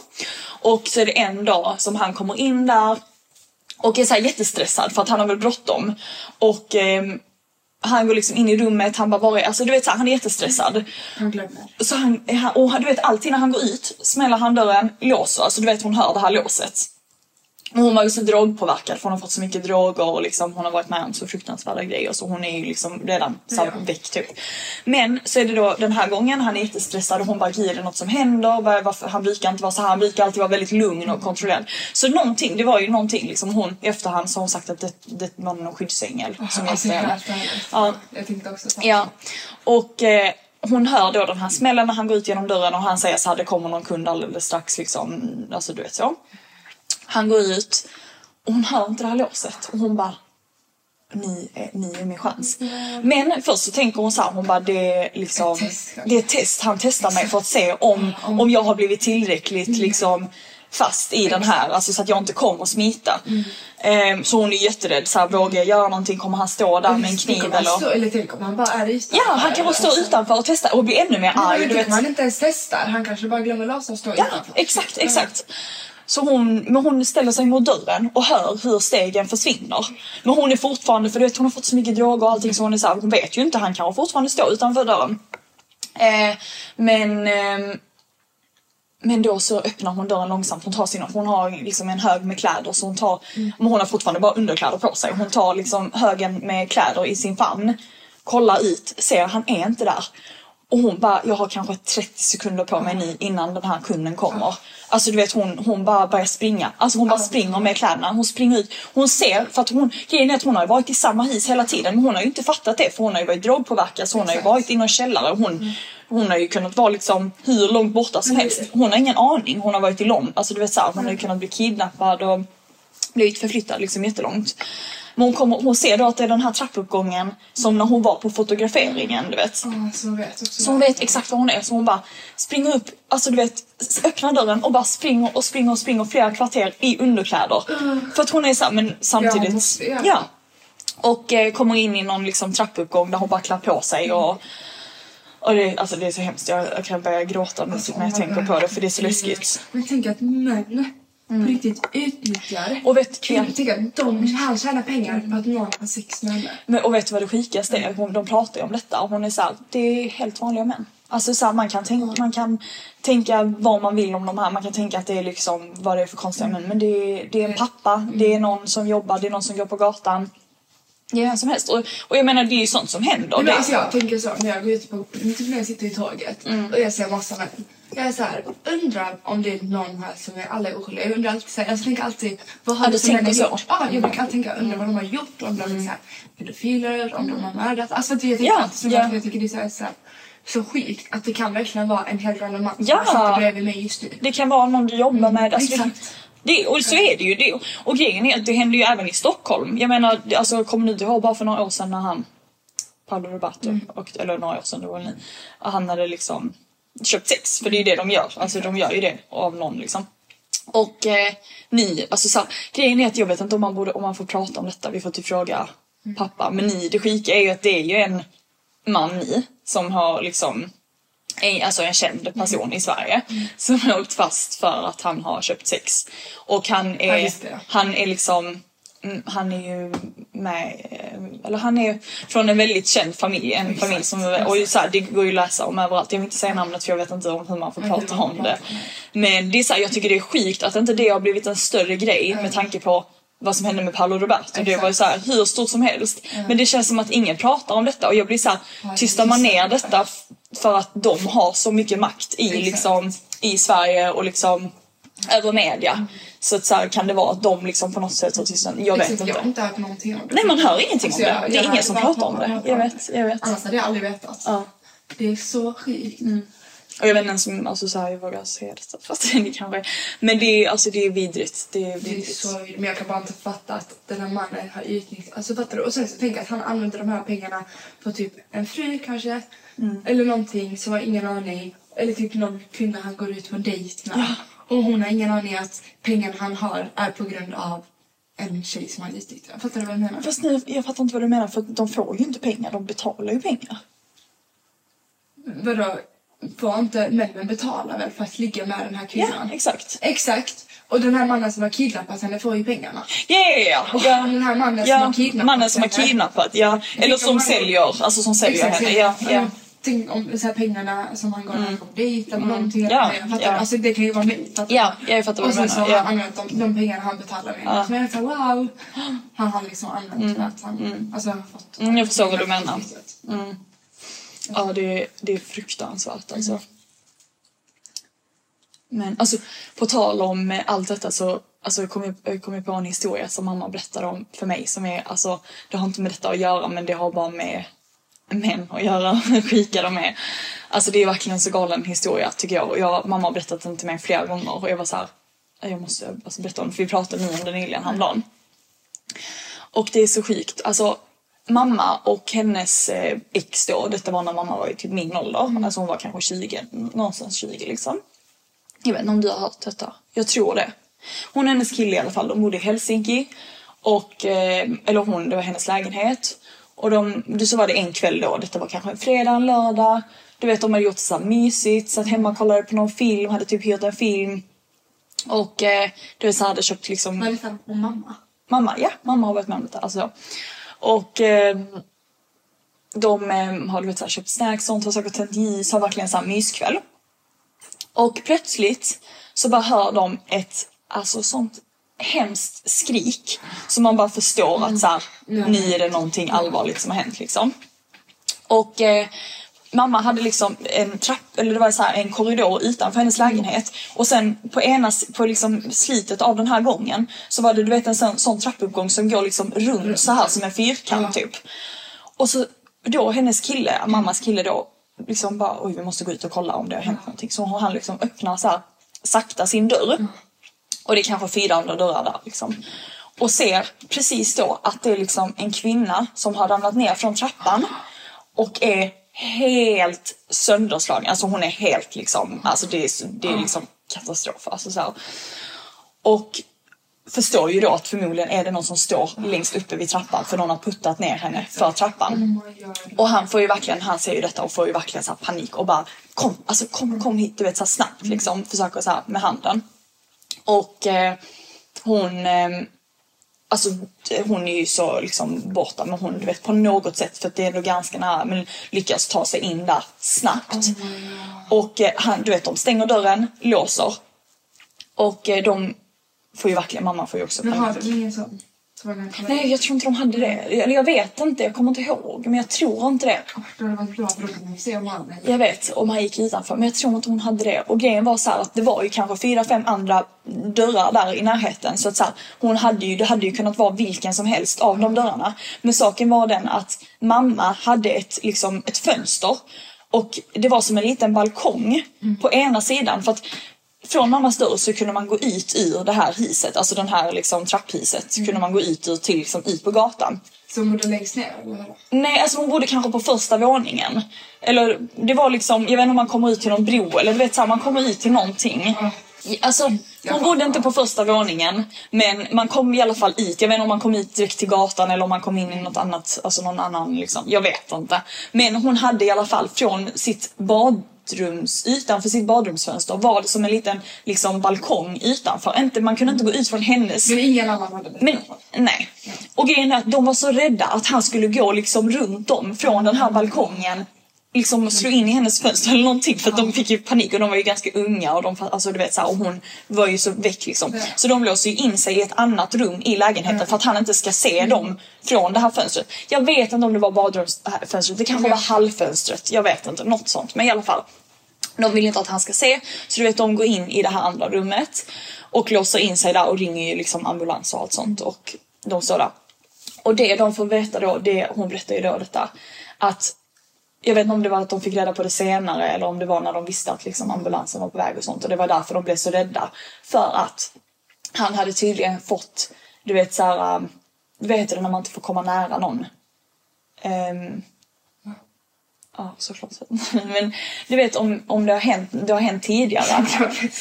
Och så är det en dag som han kommer in där och är så jättestressad för att han har väl bråttom. Och ehm, han går liksom in i rummet, han bara var är, alltså du vet så här, han är jättestressad. Han glömmer. Så han, och du vet alltid när han går ut smäller han dörren, låser, alltså du vet hon hör det här låset. Och hon var ju så drogpåverkad för hon har fått så mycket droger och liksom hon har varit med om så fruktansvärda grejer så hon är ju liksom redan så här Ja. väck typ. Men så är det då den här gången, han är jättestressad och hon bara är det något som händer? Var, varför, han brukar inte vara så här, han brukar alltid vara väldigt lugn och kontrollerad. Så någonting, det var ju någonting liksom hon i efterhand så har hon sagt att det, det var någon skyddsängel som Alltså hjälpte henne. Ja. Jag tänkte också så. Ja, och eh, hon hör då den här smällen när han går ut genom dörren och han säger så här, det kommer någon kund alldeles strax liksom. Alltså du vet så. Han går ut och hon hör inte det här låset och hon bara ni är, ni är min chans. Men först så tänker hon så här, hon bara det är liksom kanske. Det är ett test, han testar mig för att se om, om jag har blivit tillräckligt liksom fast i den här, alltså så att jag inte kommer att smita. Ehm, så hon är jätterädd, så här, vågar jag göra någonting? Kommer han stå där med en kniv eller? står- Eller tänk om han bara är utanför. Ja, han kan bara stå utanför och testa och bli ännu mer arg. men Du vet. han inte ens testar. Han kanske bara glömmer låsa och stå Ja, utanför. exakt, exakt. Så hon, men hon ställer sig mot dörren och hör hur stegen försvinner. Men hon är fortfarande, för du vet hon har fått så mycket droger och allting så hon är så här, hon vet ju inte, han kan fortfarande stå utanför dörren. Eh, men ehm, men då så öppnar hon dörren långsamt. Hon tar sina, hon har liksom en hög med kläder så hon tar, men hon har fortfarande bara underkläder på sig. Hon tar liksom högen med kläder i sin famn, kollar ut, ser han är inte där. Och hon bara, jag har kanske 30 sekunder på mig nu innan den här kunden kommer. Alltså du vet hon, hon bara börjar springa. Alltså hon bara springer med kläderna. Hon springer ut. Hon ser, för att hon, grejen är att hon har varit i samma hus hela tiden men hon har ju inte fattat det för hon har ju varit drogpåverkad så hon har ju varit i någon källare. Hon, hon har ju kunnat vara liksom hur långt borta som helst. Hon har ingen aning. Hon har varit i London. Alltså du vet såhär, hon har ju kunnat bli kidnappad och blivit förflyttad liksom jättelångt. Men hon, kommer, hon ser då att det är den här trappuppgången som när hon var på fotograferingen du vet. Ja, så hon vet också. Så hon vet exakt var hon är så hon bara springer upp, alltså du vet öppnar dörren och bara springer och springer och springer flera kvarter i underkläder. För att hon är såhär men samtidigt, Ja, måste göra. ja. Och eh, kommer in i någon liksom trappuppgång där hon bara klär på sig och och det, alltså det är så hemskt, jag, jag kan börja gråta nu när jag tänker på det för det är så läskigt. Men tänk att män på riktigt utnyttjar. Och vet, att de, han tjänar pengar på att någon har sex med henne. men, och vet du vad det sjukaste är? Hon, de pratar ju om detta och hon är såhär, det är helt vanliga män. Alltså så här, man, kan tänka, man kan tänka vad man vill om de här, man kan tänka att det är liksom vad det är för konstiga män. Men det är, det är en pappa, det är någon som jobbar, det är någon som går på gatan. Det vem som helst. Och, och jag menar det är ju sånt som händer. Men Det, alltså, jag tänker så när jag går ut på, typ när jag sitter i tåget Mm. och jag ser massa män. Jag är så här, undrar om det är någon här som är alla oskyldiga. Jag undrar alltid så här, jag tänker alltid, vad har Ja, du tänker så? gjort? Ja, jag brukar alltid tänka, undrar vad de har gjort, om de är så här, pedofiler, om de har mördat. Alltså att jag tänker Ja, alltid så, ja. jag tycker det är så här, så här så sjukt att det kan verkligen vara en helt random man Ja. som sitter bredvid mig just nu. det kan vara någon du jobbar med. Alltså, det, exakt. Det, och så är det ju. Det, och grejen är att det händer ju även i Stockholm. Jag menar, alltså, kommer ni inte ihåg bara för några år sedan när han, Paolo Roberto, och, eller några år sedan, det var ni, han hade liksom köpt sex. För det är ju det de gör. Alltså de gör ju det av någon liksom. Och eh, ni, alltså så, grejen är att jag vet inte om man, borde, om man får prata om detta, vi får typ fråga pappa. Men ni, det sjuka är ju att det är ju en man ni som har liksom en, alltså en känd person i Sverige som har åkt fast för att han har köpt sex. Och han Ja, är, det. han är liksom mm, han är ju med, eh, eller han är från en väldigt känd familj, en familj som, och så här, det går ju att läsa om överallt. Jag vill inte säga namnet för jag vet inte om hur man får prata om det. Men det är så här, jag tycker det är sjukt att inte det har blivit en större grej med tanke på vad som hände med Paolo Roberto. Det var ju så här, hur stort som helst. Men det känns som att ingen pratar om detta och jag blir så här, tystar man ner detta för att de har så mycket makt i, liksom, i Sverige och liksom över media. Så, att så här, kan det vara att de liksom på något sätt har tystat. Jag vet Exakt, Jag har inte. inte hört någonting om det. Nej man hör ingenting om Så det. jag- Det är jag ingen som pratar om det. Jag vet, jag vet. Annars hade jag aldrig vetat. Ja. Det är så sjukt. Och jag vet inte ens om alltså, så här, jag vågar säga detta för att det kanske Men det är, alltså, det är vidrigt. Det är Det är vidrigt. så, men jag kan bara inte fatta att den här mannen har utnyttjat... Alltså fattar du? Och sen jag att han använder de här pengarna för typ en fru kanske. Mm. Eller någonting som har ingen aning. Eller typ någon kvinna han går ut på en dejt med. Och hon har ingen aning att pengarna han har är på grund av en tjej som han utnyttjar. Fattar du vad jag menar? Fast nu, jag fattar inte vad du menar för de får ju inte pengar, de betalar ju pengar. Vadå? Var inte männen betalar väl för att ligga med den här Ja, kvinnan? exakt. Exakt. Och den här mannen som har kidnappat henne får ju pengarna. Ja, ja, ja. Och ja. den här mannen som ja, har kidnappat mannen som har kidnappat, ja. Eller som om han- säljer, alltså som säljer Exakt, henne. Ja, ja. Mm. Tänk om så här pengarna som han går mm. dejt eller någonting. Ja, fattar, ja. Alltså det kan ju vara fattar Ja, jag fattar vad Och du sen så menar. har Ja. han använt de, de pengarna han betalar med. Ja. Så jag här, wow. Han har liksom använt för att han alltså, har fått... Mm, jag förstår vad du menar. Ja, det, är- det är fruktansvärt alltså. Men alltså, på tal om allt detta så alltså, kom jag, kom jag på en historia som mamma berättade om för mig som är, alltså, det har inte med detta att göra men det har bara med män att göra, sjuka de är. Alltså det är verkligen en så galen historia tycker jag. Jag mamma har berättat den till mig flera gånger och jag var så här, jag måste alltså, berätta om det för vi pratade nu om det nyligen häromdagen. Och det är så sjukt. Alltså mamma och hennes eh, ex då, detta var när mamma var typ min ålder, alltså hon var kanske 20, någonstans 20 liksom. Jag vet inte om du har hört detta? Jag tror det. Hon och hennes kille i alla fall, de bodde i Helsinki. Och, eh, eller hon, det var hennes lägenhet. Och de, det så var det en kväll då, detta var kanske en fredag, en lördag. Du vet de hade gjort så här mysigt, satt hemma och kollade på någon film, hade typ hyrt en film. Och eh, du vet så hade köpt liksom Men liksom, och mamma. Mamma, ja, mamma har varit med om detta. Alltså. Och eh, de eh, har du vet, så här, köpt snacks sånt, har säkert tänt ljus, har verkligen så här myskväll. Och plötsligt så bara hör de ett alltså sånt hemskt skrik som man bara förstår att så här, nu är det någonting allvarligt som har hänt liksom. Och eh, mamma hade liksom en trapp, eller det var så här en korridor utanför hennes lägenhet. Och sen på ena, på liksom slutet av den här gången så var det du vet en sån, sån trappuppgång som går liksom runt så här som en fyrkant typ. Och så då hennes kille, mammas kille då, liksom bara oj vi måste gå ut och kolla om det har hänt någonting. Så han liksom öppnar så här sakta sin dörr. Och det är kanske fyra andra dörrar där liksom. Och ser precis då att det är liksom en kvinna som har ramlat ner från trappan och är helt sönderslagen. Alltså hon är helt liksom, alltså det är, det är liksom katastrof. Alltså så här. Och förstår ju då att förmodligen är det någon som står längst uppe vid trappan för någon har puttat ner henne för trappan. Och han får ju verkligen, han ser ju detta och får ju verkligen så panik och bara kom, alltså kom, kom hit, du vet så snabbt liksom, försöker så med handen. Och eh, hon, eh, alltså hon är ju så liksom borta men hon, du vet på något sätt för att det är ändå ganska nära men lyckas ta sig in där snabbt. Och eh, han, du vet de stänger dörren, låser. Och eh, de får ju verkligen, mamma får ju också Men har panik. de ingen sån? Så Nej jag tror inte de hade det. Eller jag vet inte, jag kommer inte ihåg. Men jag tror inte det. Hade varit bra se om han Jag vet om han gick utanför men jag tror inte hon hade det. Och grejen var så att det var ju kanske fyra, fem andra dörrar där i närheten. Så att så här, hon hade ju, det hade ju kunnat vara vilken som helst av de dörrarna. Men saken var den att mamma hade ett, liksom, ett fönster. Och det var som en liten balkong på ena sidan. För att från mammas dörr så kunde man gå ut ur det här huset, alltså den här liksom trapphuset. Så kunde man gå ut ur till liksom ut på gatan. Som bodde längst ner eller? Nej, alltså hon bodde kanske på första våningen. Eller det var liksom, jag vet inte om man kommer ut till någon bro eller du vet så här, man kommer ut till någonting. Alltså hon bodde inte på första våningen men man kom i alla fall ut. Jag vet inte om man kom ut direkt till gatan eller om man kom in i något annat, alltså någon annan liksom. Jag vet inte. Men hon hade i alla fall från sitt bad, badrums, utanför sitt badrumsfönster var det som en liten liksom balkong utanför. Inte, man kunde inte gå ut från hennes Men ingen annan hade det. men nej. Och grejen är att de var så rädda att han skulle gå liksom runt om från den här balkongen. Liksom slå in i hennes fönster eller någonting för att de fick ju panik och de var ju ganska unga och de, alltså du vet så här, och hon var ju så väck liksom. Så de låser ju in sig i ett annat rum i lägenheten för att han inte ska se dem från det här fönstret. Jag vet inte om det var badrumsfönstret, det kanske var hallfönstret, jag vet inte, något sånt. Men i alla fall. De vill inte att han ska se, så du vet de går in i det här andra rummet och låser in sig där och ringer ju liksom ambulans och allt sånt och de står där. Och det de får veta då, det, hon berättar ju då detta, att jag vet inte om det var att de fick reda på det senare eller om det var när de visste att liksom ambulansen var på väg och sånt och det var därför de blev så rädda. För att han hade tydligen fått, du vet såhär, um, vad heter det när man inte får komma nära någon? Ehm, Ja, såklart. [laughs] Men du vet om, om det har hänt, det har hänt tidigare. [laughs]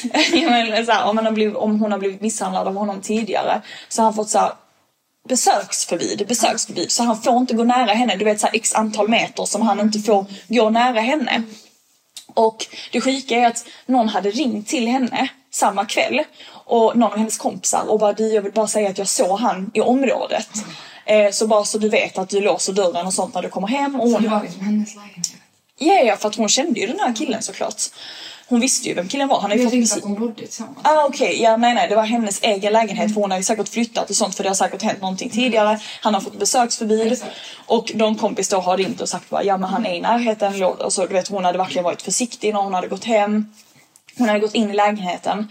[laughs] Ja, men, så här, om, man har blivit, om hon har blivit misshandlad av honom tidigare så har han fått så här, besöksförbud, besöksförbud. Så han får inte gå nära henne, du vet så här, x antal meter som han inte får gå nära henne. Och det sjuka är att någon hade ringt till henne samma kväll och någon av hennes kompisar och bara du jag vill bara säga att jag såg han i området. Eh, så bara så du vet att du låser dörren och sånt när du kommer hem. Och Så hon, det var liksom hennes lägenhet. Ja, ja, för att hon kände ju den här killen såklart. Hon visste ju vem killen var. Han har ju Jag fått musik. att de bodde tillsammans. Ah, okej, ja nej nej det var hennes egen lägenhet för hon har ju säkert flyttat och sånt för det har säkert hänt någonting tidigare. Han har fått besöksförbud Exakt. och någon kompis då har ringt och sagt bara ja men han är i närheten. Och så, du vet hon hade verkligen varit försiktig när hon hade gått hem. Hon hade gått in i lägenheten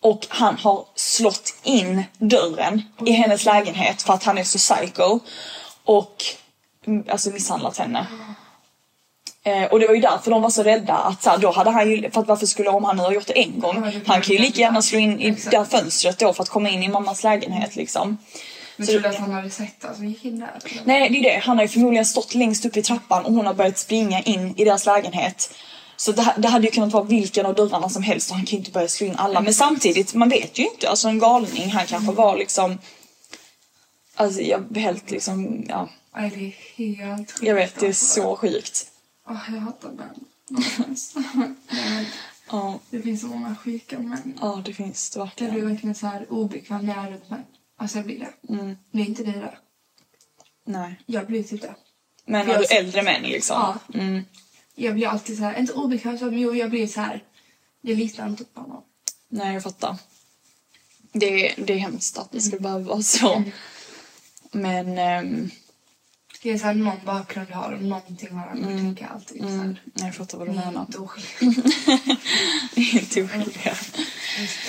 och han har slått in dörren i hennes lägenhet för att han är så psycho och mm, alltså misshandlat henne. Eh, och det var ju därför de var så rädda att så här, då hade han ju, för att varför skulle om han nu har gjort det en gång, han kan ju lika gärna slå in i det här fönstret då för att komma in i mammas lägenhet liksom. Men tror du att han hade sett att hon gick in där? eller? Nej det är det, han har ju förmodligen stått längst upp i trappan och hon har börjat springa in i deras lägenhet. Så det, det hade ju kunnat vara vilken av dörrarna som helst och han kan ju inte börja slå in alla. Men samtidigt, man vet ju inte. Alltså en galning, han kanske var liksom... Alltså jag helt liksom, ja. Nej, det är helt sjukt. Jag vet, det är alltså. så sjukt. Åh, jag hatar män. Nej, [laughs] Ja, det finns så många sjuka män. ja det finns det Jag blir verkligen. verkligen så här obekväm när jag är runt män. Alltså jag blir det. Mm. Det är inte det där. Nej. Jag blir typ det. Men har du ser- äldre män liksom? Ja. Mm. Jag blir alltid så här, inte obekväm så, men jo, jag blir så här. Jag litar inte på honom. Nej, jag fattar. Det, är- det är hemskt att det ska behöva vara så. Men... ehm, Det är så här någon bakgrund jag har och någonting har han. Mm. tänker jag alltid så mm, här. nej, jag fattar vad du Ni är menar. inte oskyldiga. Inte oskyldiga.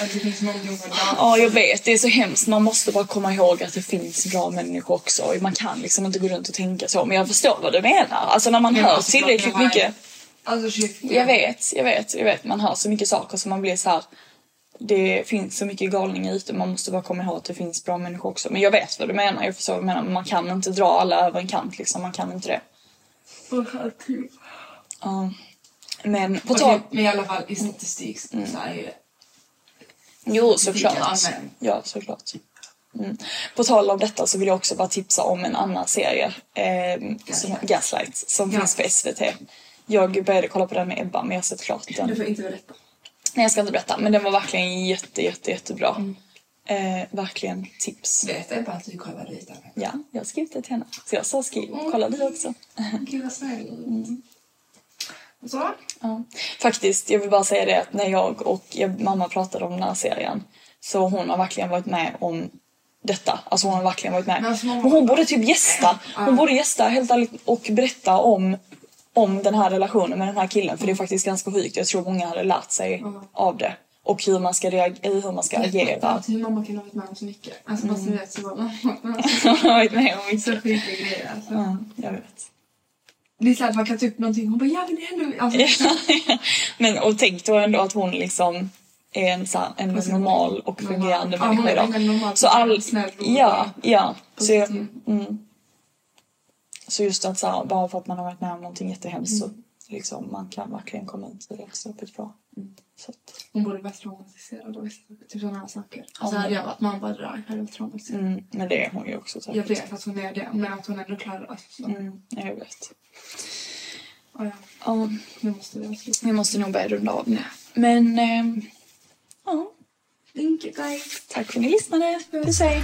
Att det finns dag. Ja, jag vet. Det är så hemskt. Man måste bara komma ihåg att det finns bra människor också. Man kan liksom inte gå runt och tänka så. Men jag förstår vad du menar. Alltså när man Ja, hör alltså, tillräckligt är- mycket. Alltså. Jag vet, jag vet, jag vet. Man hör så mycket saker så man blir så här. Det finns så mycket galningar ute. Man måste bara komma ihåg att det finns bra människor också. Men jag vet vad du menar. Jag förstår vad du menar. Men man kan inte dra alla över en kant liksom. Man kan inte det. Ja. Men på tal... men i alla fall i statistik så är ju Jo, såklart. Ja, såklart. Mm. På tal om detta så vill jag också bara tipsa om en annan serie. Eh, som, Gaslight. Som Ja. finns på SVT. Jag började kolla på den med Ebba men jag har sett klart den. Du får inte berätta. Nej jag ska inte berätta men den var verkligen jätte jätte jättebra. Eh, verkligen tips. Vet jag bara att du kollar dit den. Ja, jag har skrivit det till henne. Så jag sa skriv, kolla du också. [laughs] Gud vad snäll. Och så? Ja. Faktiskt, jag vill bara säga det att när jag och jag, mamma pratade om den här serien så hon har verkligen varit med om detta. Alltså hon har verkligen varit med. Men alltså, Men hon borde typ gästa. Hon borde gästa helt ärligt och berätta om, om den här relationen med den här killen. För det är faktiskt ganska sjukt. Jag tror många hade lärt sig av det. Och hur man ska, reagera, hur man ska agera. Alltså, hur mamma kan ha varit med om så mycket. Alltså fast du [laughs] vet så var mamma varit med om om så mycket. sjuka grejer. Alltså. Ja, jag vet. Det är såhär att man kan ta upp någonting hon bara ja men det händer. Alltså, Men och tänk då ändå att hon liksom är en, så här, en normal och fungerande Ja, hon människa är en normal, Så all, snäll och ja, ja. Så, jag, mm. Så just att så här, bara för att man har varit med om någonting jättehemskt så liksom man kan verkligen komma ut ur det också på ett bra sätt. Hon borde varit traumatiserad vissa typ sådana här saker. Alltså hade jag varit mamma bara där hade jag varit traumatiserad. Mm, men det är hon ju också Jag säkert. vet att hon är det men att hon ändå klarar det. Mm, ja, jag vet. Ja, ja. Ja, Nu måste vi avsluta. vi måste nog börja runda av nu. Men, ehm, ja. Thank you guys. Tack för att ni lyssnade. Puss hej.